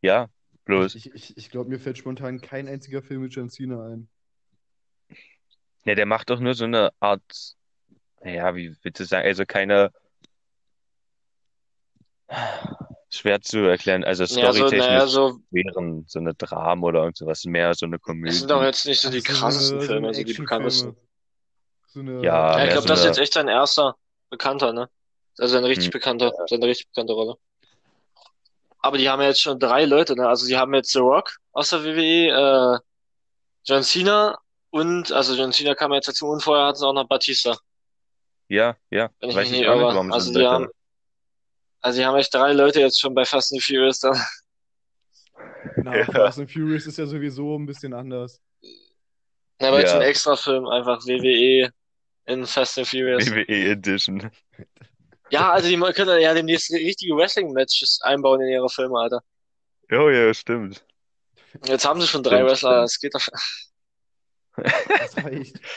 A: Ja, bloß,
B: Ich, ich, ich glaube, mir fällt spontan kein einziger Film mit John Cena ein.
A: ne, der macht doch nur so eine Art, naja, wie willst du sagen, also keine, schwer zu erklären, also
C: Ja, so, naja,
A: storytechnisch
C: so,
A: wären so eine Dram oder irgend sowas, mehr so eine Komödie.
C: sind doch jetzt nicht so die
B: Ach, so
C: krassesten
B: eine,
C: Filme,
B: so
C: so die bekanntesten.
B: So eine,
A: Ja,
C: Ja, ich glaube,
A: so
C: das ist jetzt echt sein erster Bekannter, ne? Also ein richtig
A: Hm.
C: bekannter, seine richtig bekannte Rolle. Aber die haben ja jetzt schon drei Leute, ne? Also die haben jetzt The Rock aus der WWE, äh, John Cena und, also John Cena kam jetzt dazu und vorher hatten sie auch noch Batista.
A: Ja, ja,
C: Wenn ich
A: weiß
C: mich
A: ich
C: nicht irre.
A: warum
C: Also
A: so
C: die haben, also die haben echt drei Leute jetzt schon bei Fast and Furious da.
B: Na,
A: Ja.
B: Fast and Furious ist ja sowieso ein bisschen anders.
C: Ja, aber jetzt
A: Ja.
C: ein Extra-Film, einfach WWE in Fast and Furious.
A: WWE Edition.
C: Ja, also die können ja demnächst richtige Wrestling-Matches einbauen in ihre Filme, Alter.
A: Oh ja, stimmt.
C: Jetzt haben sie schon drei
A: Stimmt,
C: Wrestler, das geht doch.
B: Das reicht. *laughs*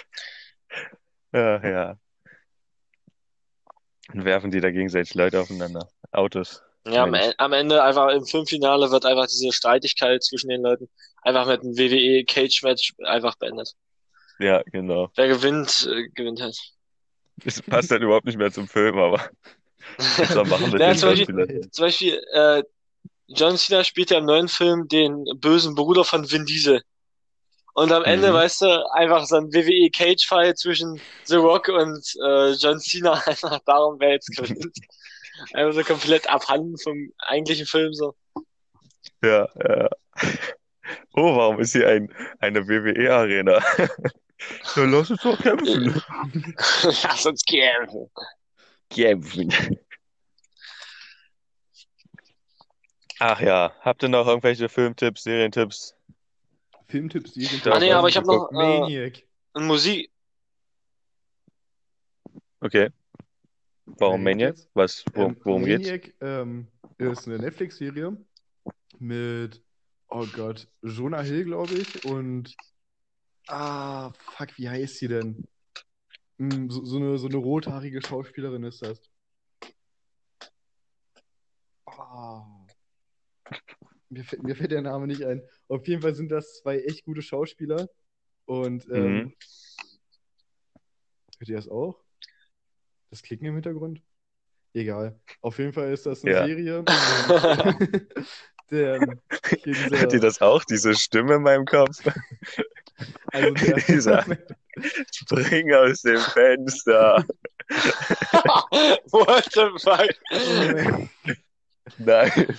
A: Ja, ja. Und werfen die da gegenseitig Leute aufeinander. Autos.
C: Ja, am. E- am Ende einfach im Filmfinale wird einfach diese Streitigkeit zwischen den Leuten einfach mit einem WWE Cage Match einfach beendet.
A: Ja, genau.
C: Wer gewinnt, äh, gewinnt halt.
A: Das passt halt überhaupt nicht mehr zum Film, aber *laughs* machen mit
C: Ja, zum Beispiel-. Zum Beispiel, äh, John Cena spielt ja im neuen Film den bösen Bruder von Vin Diesel. Und am Ende,
A: Mhm.
C: weißt du, einfach so ein WWE Cage Fight zwischen The Rock und äh, John Cena, *laughs* einfach darum, wer jetzt gewinnt. *laughs* Einfach so komplett abhanden vom eigentlichen Film so.
A: Ja, ja. Oh, warum ist hier ein, eine WWE-Arena? Ja, *laughs* lass uns doch kämpfen.
C: Lass uns kämpfen.
A: Kämpfen. Ach ja, habt ihr noch irgendwelche Filmtipps, Serientipps?
B: Filmtipps, Serien.
A: Ah, nee, aber
C: ich hab noch, äh,
B: Maniac.
C: Musik.
A: Okay. Warum
B: Maniac
A: Maniac?
B: jetzt?
A: Was, worum,
B: Ähm,
A: worum geht's?
B: Maniac ähm, ist eine Netflix-Serie mit, oh Gott, Jonah Hill, glaube ich, und, ah, fuck, wie heißt sie denn? Hm, so, so eine, so eine rothaarige Schauspielerin ist das. Ah. Mir fällt, mir fällt der Name nicht ein. Auf jeden Fall sind das zwei echt gute Schauspieler. Und ähm,
A: Mhm.
B: hört ihr das auch? Das Klicken im Hintergrund? Egal. Auf jeden Fall ist das eine
A: Ja.
B: Serie. *laughs* *laughs* Der, dieser,
A: Hört ihr das auch, diese Stimme in meinem Kopf? *laughs*
B: also der,
A: Dieser- Spring aus dem Fenster.
C: What the fuck? *laughs*
A: Nein.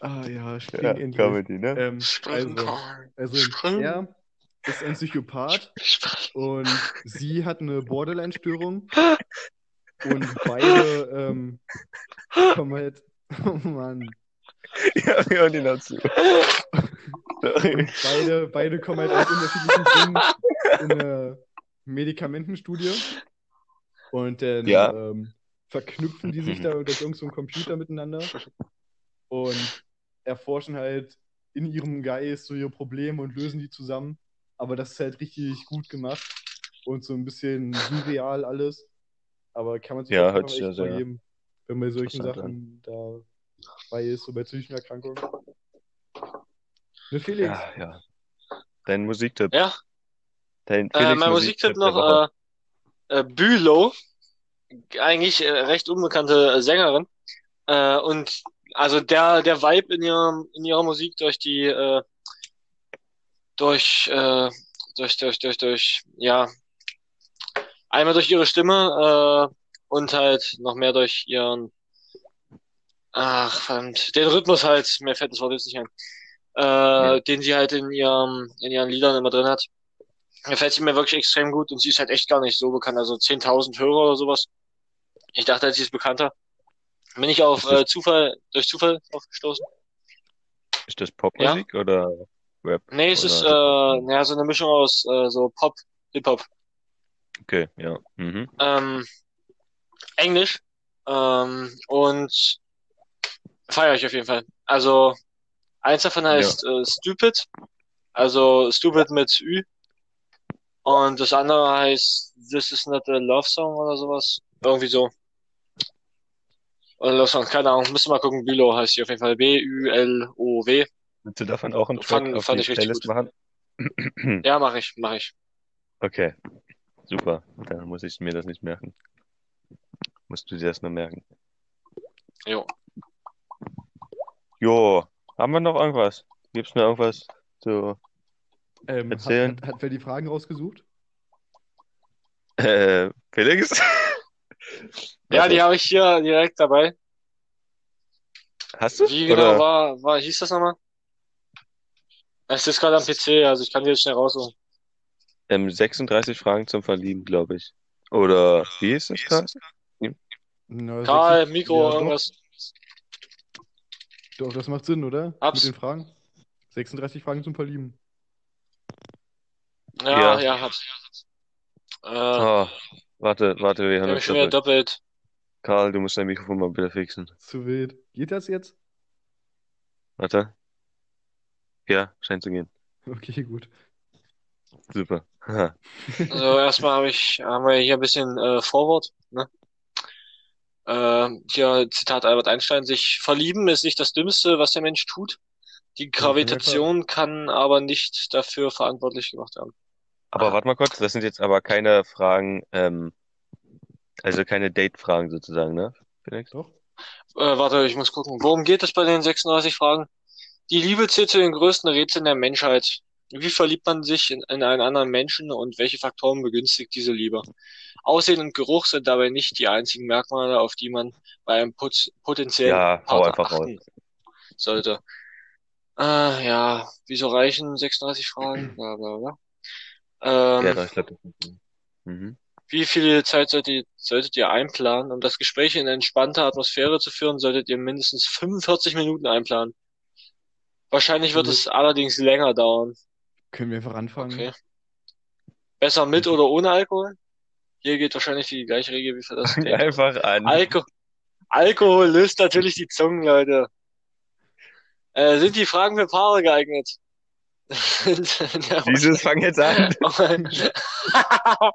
B: Ah ja, spring
A: Ja. Comedy, ne?
B: Ähm,
C: Spring,
B: also, also
C: Spring.
B: er ist ein Psychopath und sie hat eine Borderline-Störung *laughs* und beide ähm, kommen halt, oh Mann,
A: Ja, wir hören ihn dazu.
B: Und beide, beide kommen halt aus unterschiedlichen Gründen in eine Medikamentenstudie und dann
A: Ja.
B: ähm, verknüpfen die sich da *laughs* durch irgendeinen so Computer miteinander und erforschen halt in ihrem Geist so ihre Probleme und lösen die zusammen. Aber das ist halt richtig gut gemacht und so ein bisschen surreal alles. Aber kann man sich
A: Ja,
B: auch
A: hört sich ja
B: echt
A: sehr
B: vorgeben, wenn man bei solchen Sachen da bei ist, so bei psychischen Erkrankungen. Ne, Felix,
A: Ja, ja. Dein Musiktipp.
C: Ja,
A: Dein
C: äh,
A: Felix
C: mein Musiktipp
A: Woche.
C: noch, äh, äh, Bülow. Eigentlich äh, recht unbekannte äh, Sängerin. Äh, und also der, der Vibe in ihrem, in ihrer Musik durch die, äh, durch, äh, durch, durch, durch, durch, ja, einmal durch ihre Stimme, äh, und halt noch mehr durch ihren, ach, verdammt, den Rhythmus halt, mir fällt das Wort jetzt nicht ein, äh,
A: Ja.
C: den sie halt in ihrem, in ihren Liedern immer drin hat. Gefällt sie mir wirklich extrem gut und sie ist halt echt gar nicht so bekannt, also 10.000 Hörer oder sowas. Ich dachte, halt, sie ist bekannter. Bin ich auf äh, Zufall, durch Zufall aufgestoßen?
A: Ist das Popmusik oder Rap?
C: Nee, es ist äh,
A: Oder-
C: ja so eine Mischung aus äh, so Pop, Hip-Hop,
A: Okay, ja. Mhm.
C: ähm, Englisch ähm, und feiere ich auf jeden Fall. Also eins davon heißt äh, Stupid, also Stupid mit Ü und das andere heißt This is not a love song oder sowas, irgendwie so. Oder Love Song, keine Ahnung, müssen wir mal gucken. Bülow heißt die auf jeden Fall. B-Ü-L-O-W.
A: Willst du davon auch einen Track
C: Fand-
A: auf
C: fand
A: die
C: ich richtig
A: Playlist
C: gut.
A: machen? *clears throat*
C: Ja, mache ich, mache ich.
A: Okay, super. Dann muss ich mir das nicht merken. Musst du dir das nur merken.
C: Jo.
A: Jo, haben wir noch irgendwas? Gibt's noch irgendwas zu
B: ähm, hat,
A: erzählen.
B: hat, hat wer die Fragen rausgesucht?
A: äh, Felix? *laughs*
C: Ja, die habe ich hier direkt dabei.
A: hast du?
C: Wie genau
A: Oder?
C: war, war, hieß das nochmal? Es ist gerade am PC, also ich kann die jetzt schnell raussuchen.
A: Ähm, 36 Fragen zum Verlieben, glaube ich. Oder wie ist das gerade?
B: Na,
C: Karl,
B: 36
C: Mikro,
B: ja, doch,
C: irgendwas.
B: doch, das macht Sinn, oder?
C: Hab's.
B: Mit den Fragen? 36 Fragen zum Verlieben.
C: Ja,
A: Ja.
C: ja, hat. Äh,
A: Oh, warte, warte, wir
C: haben
A: uns
C: schon wieder
A: doppelt. Karl, du musst dein Mikrofon mal bitte fixen.
B: Zu wild. Geht das jetzt?
A: Warte. Ja, scheint zu gehen.
B: Okay, gut.
A: Super.
C: Also erstmal habe ich, haben wir hier ein bisschen äh, Vorwort, ne? Äh, hier Zitat Albert Einstein, sich verlieben ist nicht das Dümmste, was der Mensch tut. Die Gravitation kann aber nicht dafür verantwortlich gemacht werden.
A: Aber
C: Ah.
A: warte mal kurz, das sind jetzt aber keine Fragen, ähm, also keine Date-Fragen sozusagen, ne? Felix?
B: Doch?
C: Äh, warte, ich muss gucken. Worum geht es bei den 36 Fragen? Die Liebe zählt zu den größten Rätseln der Menschheit. Wie verliebt man sich in, in einen anderen Menschen und welche Faktoren begünstigt diese Liebe? Aussehen und Geruch sind dabei nicht die einzigen Merkmale, auf die man bei einem pot potenziellen
A: Ja,
C: Partner
A: einfach raus.
C: achten sollte. Äh, ja, wieso reichen 36 Fragen? *clears throat* Bla, bla, bla. Ähm,
A: Ja, doch, ich glaube, das ist mhm.
C: Wie viel Zeit solltet ihr, solltet ihr einplanen? Um das Gespräch in entspannter Atmosphäre zu führen, solltet ihr mindestens 45 Minuten einplanen. Wahrscheinlich wird
B: Mhm.
C: es allerdings länger dauern.
B: Können wir einfach anfangen?
C: Okay. Besser mit oder ohne Alkohol? Hier gilt wahrscheinlich die gleiche Regel wie für das *laughs*
A: einfach an.
C: Alko Alkohol löst natürlich die Zungen, Leute. Äh, sind die Fragen für Paare geeignet? *laughs*
A: Dieses fang jetzt an. *laughs*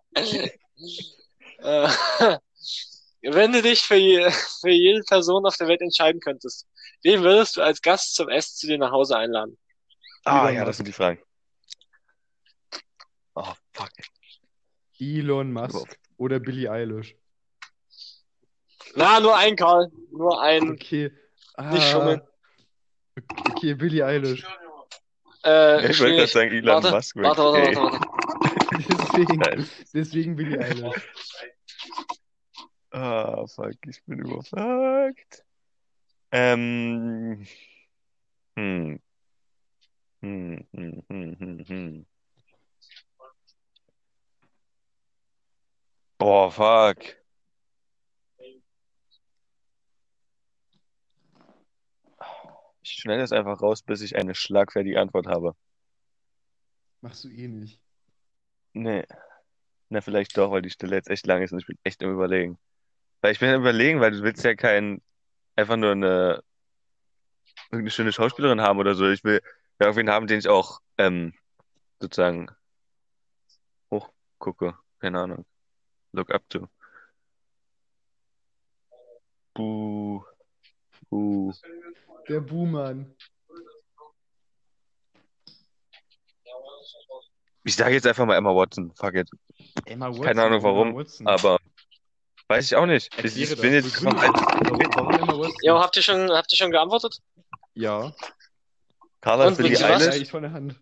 C: Äh, *laughs* Wenn du dich für, je, für jede Person auf der Welt entscheiden könntest, wen würdest du als Gast zum Essen zu dir nach Hause einladen?
A: Ah,
B: Elon
A: ja, das
B: Musk.
A: sind die Fragen. Oh, fuck.
B: Elon
A: Wow.
B: Musk oder Billie Eilish?
C: Na, nur ein, Karl. Nur ein.
B: Okay. Ah,
C: Nicht schummeln.
B: Okay, Billie Eilish.
C: Äh,
A: Ich wollte gerade sagen, Elon
C: Warte,
A: Musk.
C: warte, warte, warte, warte.
B: Deswegen, deswegen Billie Eilish.
A: Ah, fuck, ich bin überfuckt. Ähm. Hm. Hm, hm, hm, hm, hm. Boah, fuck. Ich schneide das einfach raus, bis ich eine schlagfertige Antwort habe.
B: Machst du eh nicht.
A: Nee. Na, vielleicht doch, weil die Stille jetzt echt lang ist und ich bin echt im Überlegen. Weil ich bin im Überlegen, weil du willst ja kein, einfach nur eine, irgendeine schöne Schauspielerin haben oder so. Ich will ja irgendwen haben, den ich auch, ähm, sozusagen hochgucke. Keine Ahnung. Look up to. Buh. Buh.
B: Der Buhmann.
A: Ich sage jetzt einfach mal Emma Watson. Fuck it.
B: Emma Watson.
A: Keine Ahnung warum, aber weiß ich auch nicht. Ich, ich bin jetzt
B: das. Warum, warum Emma Watson?
C: Jo, habt ihr schon, habt ihr schon geantwortet?
B: Ja.
A: Carla
C: Und
A: für die
C: was?
B: Ja, ich von der Hand.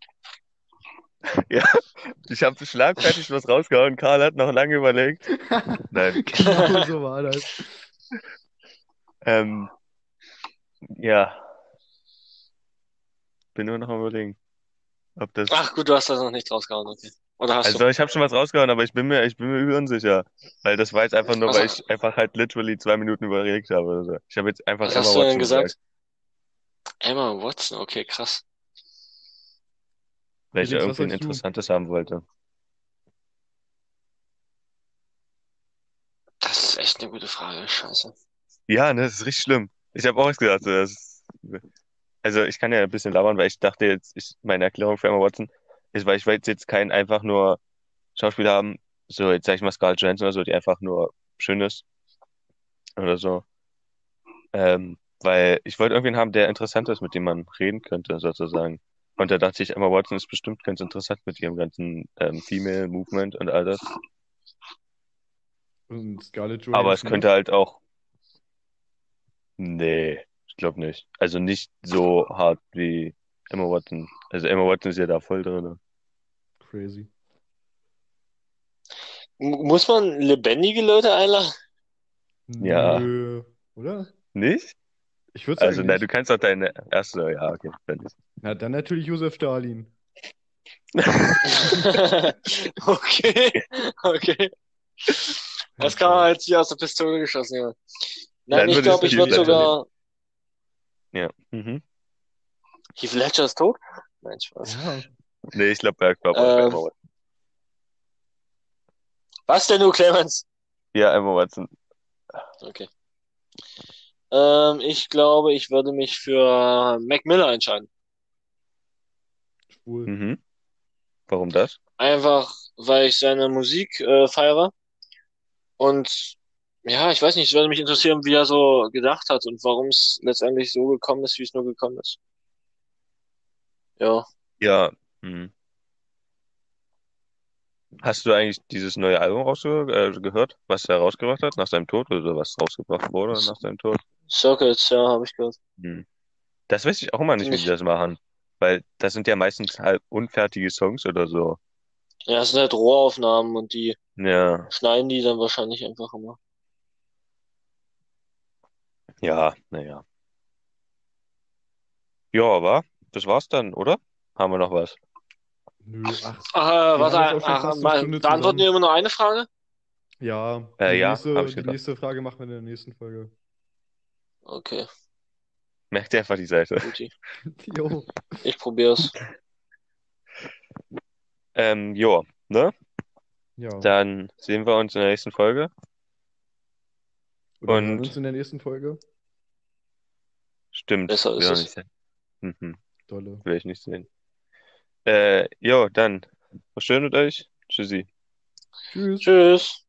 B: *laughs*
A: Ich habe schlagfertig was rausgehauen. Karl hat noch lange überlegt. *laughs* Nein.
B: genau so war das.
A: Ähm, ja. Bin nur noch am überlegen.
C: Ach gut, du hast das noch nicht rausgehauen, okay. Oder hast
A: Also ich habe schon was rausgehauen, aber ich bin mir, ich bin mir übel unsicher, weil das war jetzt einfach nur, weil
C: Also-
A: ich einfach halt literally zwei Minuten überlegt habe. Oder so. Ich habe jetzt einfach
C: Was
A: Emma
C: hast du denn
A: Watson
C: gesagt? Emma Watson, okay, krass.
A: weil ich
B: Felix, was
A: irgendwie ein
B: sagst du?
A: Interessantes haben wollte.
C: Das ist echt eine gute Frage, scheiße.
A: Ja, ne, das ist richtig schlimm. Ich habe auch was gesagt. So, das ist, also ich kann ja ein bisschen labern, weil ich dachte jetzt, ich, meine Erklärung für Emma Watson ist, weil ich will jetzt keinen einfach nur Schauspieler haben, so jetzt sag ich mal Scarlett Johansson oder so, die einfach nur schön ist oder so. Ähm, weil ich wollte irgendwen haben, der interessant ist, mit dem man reden könnte, sozusagen. Und da dachte ich, Emma Watson ist bestimmt ganz interessant mit ihrem ganzen ähm, Female Movement und all das.
B: Und Scarlett Johansson.
A: Aber es könnte halt auch. Nee, glaube nicht. Also nicht so hart wie Emma Watson. Also Emma Watson ist ja da voll drin.
B: Crazy.
C: M muss man lebendige Leute einladen?
A: Ja.
B: Nö. Oder?
A: Nicht?
B: Ich würde
A: Also nein,
B: nicht.
A: du kannst doch deine erste, ja, okay.
B: Na, dann natürlich Josef Stalin. *laughs*
C: Okay, okay. Das kann man jetzt hier aus der Pistole geschossen, ja. Nein,
A: Dann
C: ich glaube,
A: ich
C: würde sogar.
A: Ja. Mhm.
C: Heath Ledger ist tot? Nein, Spaß.
B: Ja.
A: Nee, ich glaube einfach
C: Ähm. Was denn du, Clemens?
A: Ja, Emma Watson.
C: Okay. Ähm, ich glaube, ich würde mich für Mac Miller entscheiden.
B: Schwul.
A: Mhm. Warum das?
C: Einfach, weil ich seine Musik äh, feiere. Und ja, ich weiß nicht, es würde mich interessieren, wie er so gedacht hat und warum es letztendlich so gekommen ist, wie es nur gekommen ist. Ja.
A: Ja. Hm. Hast du eigentlich dieses neue Album rausge äh, gehört, was er rausgebracht hat nach seinem Tod oder was rausgebracht wurde nach seinem Tod?
C: Circuits, ja, habe ich gehört.
A: Hm. Das weiß ich auch immer nicht, wie die das machen. Weil das sind ja meistens halb unfertige Songs oder so.
C: Ja, es sind halt Rohaufnahmen und die
A: Ja,
C: schneiden die dann wahrscheinlich einfach immer.
A: Ja, naja. Ja, aber das war's dann, oder? Haben wir noch was?
B: Nö, ach, Wir
C: warte,
B: haben jetzt auch schon
C: ach,
B: fast eine
C: mal,
B: Stunde
C: beantworten wir
B: zusammen.
C: immer nur eine Frage?
B: ja.
A: Äh,
B: Die
A: ja,
B: nächste,
A: ich
B: die
A: gedacht.
B: nächste Frage machen wir in der nächsten Folge.
C: Okay,
A: Merkt ihr einfach die Seite.
C: guti. *laughs*
B: Jo.
C: Ich probier's.
A: Ähm, jo, ne?
B: Ja.
A: Dann sehen wir uns in der nächsten Folge.
B: Oder hören
A: und-
B: uns in der nächsten Folge.
A: Stimmt.
C: Besser
A: will
C: ist
A: auch
C: es.
A: Mhm,
B: Dolle.
A: will ich nicht sehen. Äh, jo, dann. Was schön mit euch. Tschüssi.
B: Tschüss.
C: Tschüss.